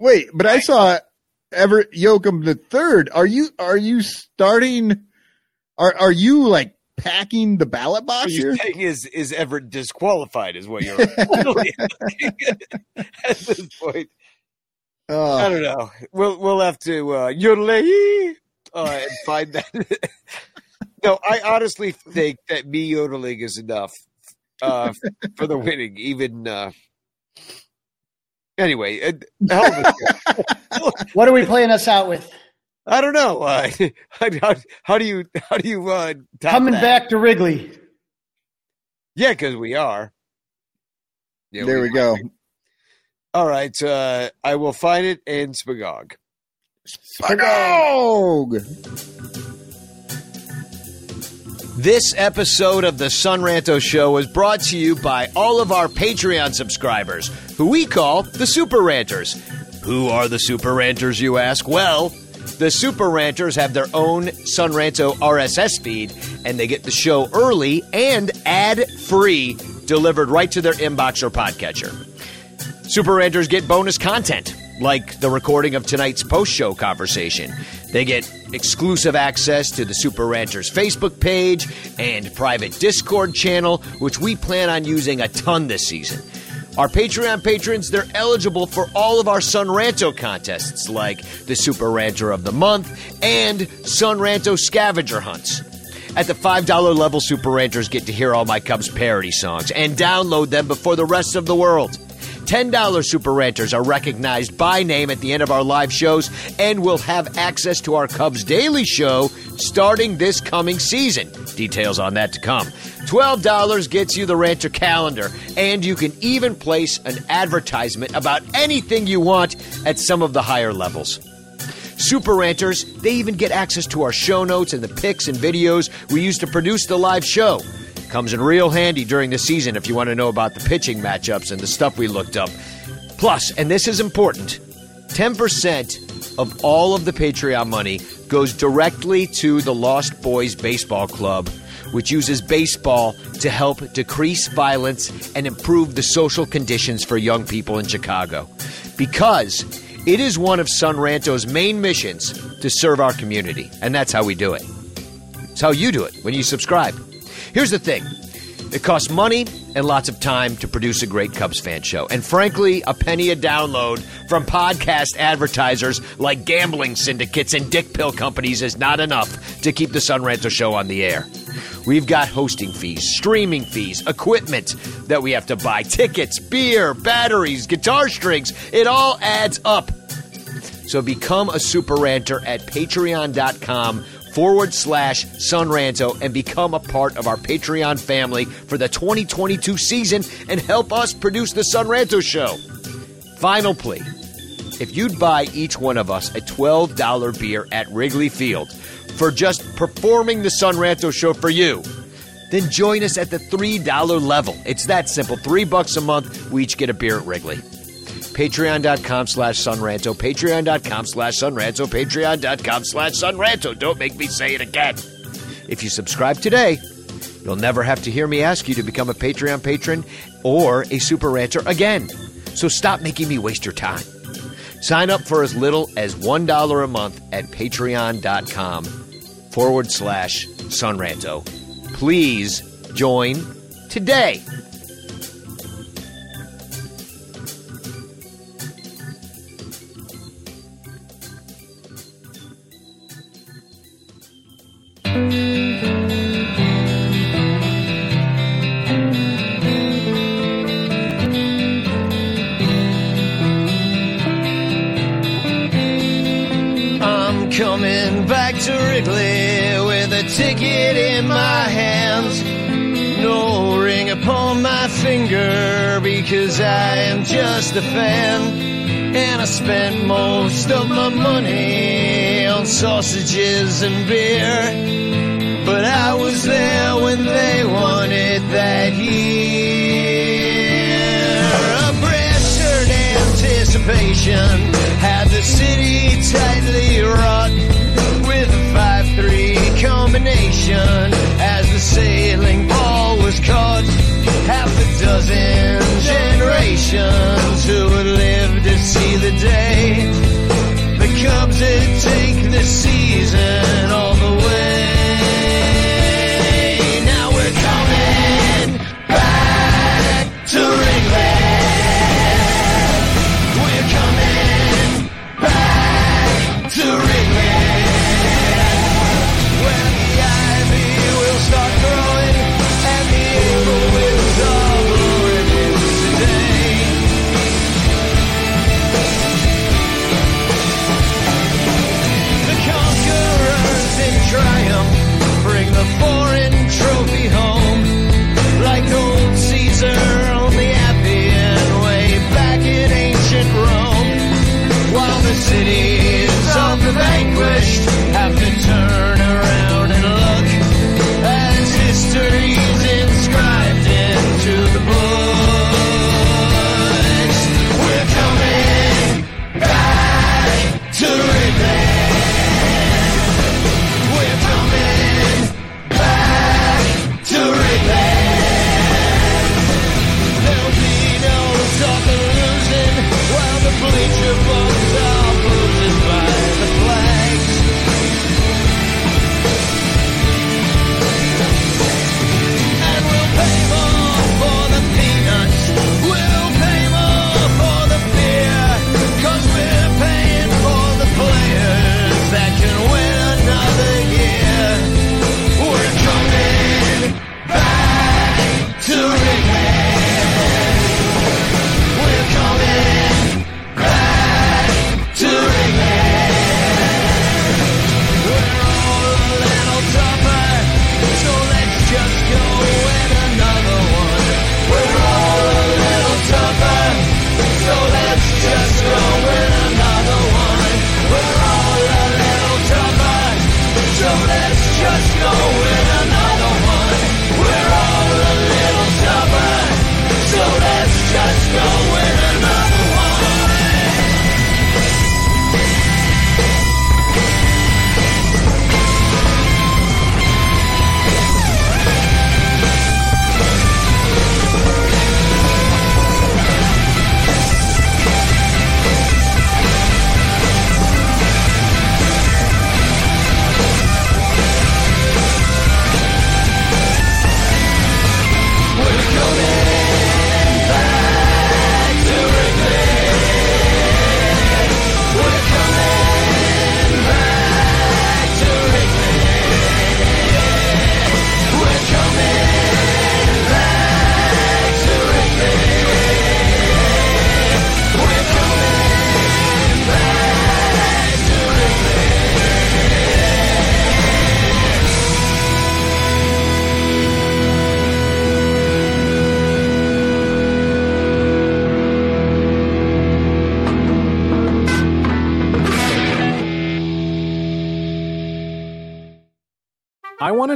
Wait, but I saw Everett Yoakum the third. Are you are you starting? Are are you like packing the ballot What box you're here? saying is is Everett disqualified? Is what you're (laughs) at this point. I Oh, don't know. We'll we'll have to uh, yodelay uh, and find that. (laughs) no, I honestly think that me yodeling is enough uh, for the winning. Even uh, anyway, uh, hell of a- (laughs) What are we playing us out with? I don't know. (laughs) Uh, how, how do you how do you uh, top Coming that? back to Wrigley. Yeah, because we are. Yeah, there we go. All right, uh, I will find it in Spagog. Spagog! This episode of the Sonranto Show is brought to you by all of our Patreon subscribers, who we call the Super Ranters. Who are the Super Ranters, you ask? Well, the Super Ranters have their own Sonranto RSS feed, and they get the show early and ad free delivered right to their inbox or podcatcher. Super Ranters get bonus content, like the recording of tonight's post show conversation. They get exclusive access to the Super Ranters Facebook page and private Discord channel, which we plan on using a ton this season. Our Patreon patrons, they're eligible for all of our Son Ranto contests, like the Super Ranter of the Month and Son Ranto scavenger hunts. At the $5 level, Super Ranters get to hear all my Cubs parody songs and download them before the rest of the world. $10 Super Ranters are recognized by name at the end of our live shows and will have access to our Cubs Daily Show starting this coming season. Details on that to come. $12 gets you the Ranter calendar, and you can even place an advertisement about anything you want at some of the higher levels. Super Ranters, they even get access to our show notes and the pics and videos we use to produce the live show. Comes in real handy during the season if you want to know about the pitching matchups and the stuff we looked up. Plus, and this is important, 10% of all of the Patreon money goes directly to the Lost Boys Baseball Club, which uses baseball to help decrease violence and improve the social conditions for young people in Chicago. Because it is one of Sonranto's main missions to serve our community, and that's how we do it. It's how you do it when you subscribe. Here's the thing it costs money and lots of time to produce a great Cubs fan show. And frankly, a penny a download from podcast advertisers like gambling syndicates and dick pill companies is not enough to keep the Son Sonranto show on the air. We've got hosting fees, streaming fees, equipment that we have to buy, tickets, beer, batteries, guitar strings. It all adds up. So become a super ranter at patreon.com forward slash sonranto and become a part of our Patreon family for the 2022 season and help us produce the Sonranto show. Final plea. If you'd buy each one of us a $12 beer at Wrigley Field for just performing the Sonranto show for you, then join us at the $3 level. It's that simple. Three bucks a month, we each get a beer at Wrigley. Patreon.com slash Sonranto, Patreon.com slash Sonranto, Patreon.com slash Sonranto. Don't make me say it again. If you subscribe today, you'll never have to hear me ask you to become a Patreon patron or a Super Ranter again. So stop making me waste your time. Sign up for as little as $1 a month at patreon.com forward slash Sonranto. Please join today. Back with a ticket in my hands. No ring upon my finger because I am just a fan. And I spent most of my money on sausages and beer. But I was there when they it that year. A pressured anticipation had the city tightly wrought combination as the sailing ball was caught. Half a dozen generations who would live to see the day. The Cubs had take the season all the way. Now we're coming back to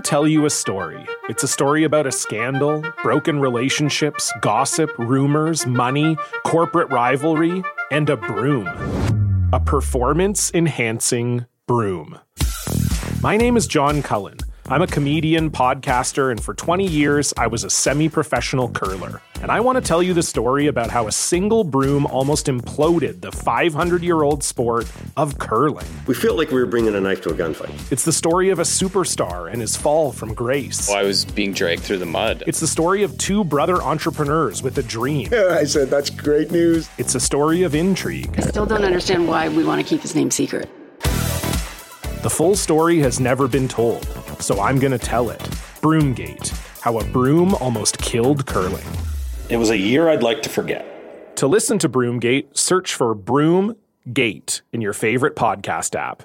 tell you a story. It's a story about a scandal, broken relationships, gossip, rumors, money, corporate rivalry, and a broom. A performance enhancing broom. My name is John Cullen. I'm a comedian, podcaster, and for 20 years, I was a semi professional curler. And I want to tell you the story about how a single broom almost imploded the 500 year old sport of curling. We felt like we were bringing a knife to a gunfight. It's the story of a superstar and his fall from grace. I was being dragged through the mud. It's the story of two brother entrepreneurs with a dream. (laughs) I said, that's great news. It's a story of intrigue. I still don't understand why we want to keep his name secret. The full story has never been told, so I'm going to tell it. Broomgate How a Broom Almost Killed Curling. It was a year I'd like to forget. To listen to Broomgate, search for Broomgate in your favorite podcast app.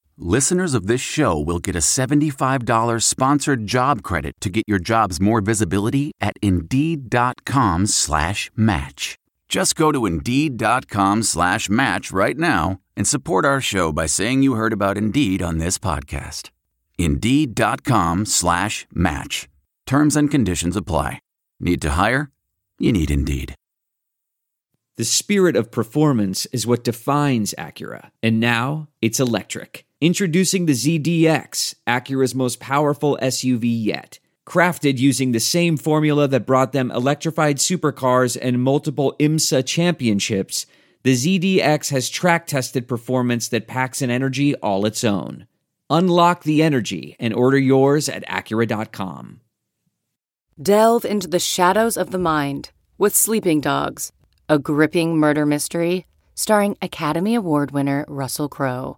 listeners of this show will get a $75 sponsored job credit to get your jobs more visibility at Indeed.com slash match. Just go to Indeed.com slash match right now and support our show by saying you heard about Indeed on this podcast. Indeed.com slash match. Terms and conditions apply. Need to hire? You need Indeed. The spirit of performance is what defines Acura. And now it's electric. Introducing the ZDX, Acura's most powerful SUV yet. Crafted using the same formula that brought them electrified supercars and multiple IMSA championships, the ZDX has track tested performance that packs an energy all its own. Unlock the energy and order yours at Acura.com. Delve into the shadows of the mind with Sleeping Dogs, a gripping murder mystery starring Academy Award winner Russell Crowe.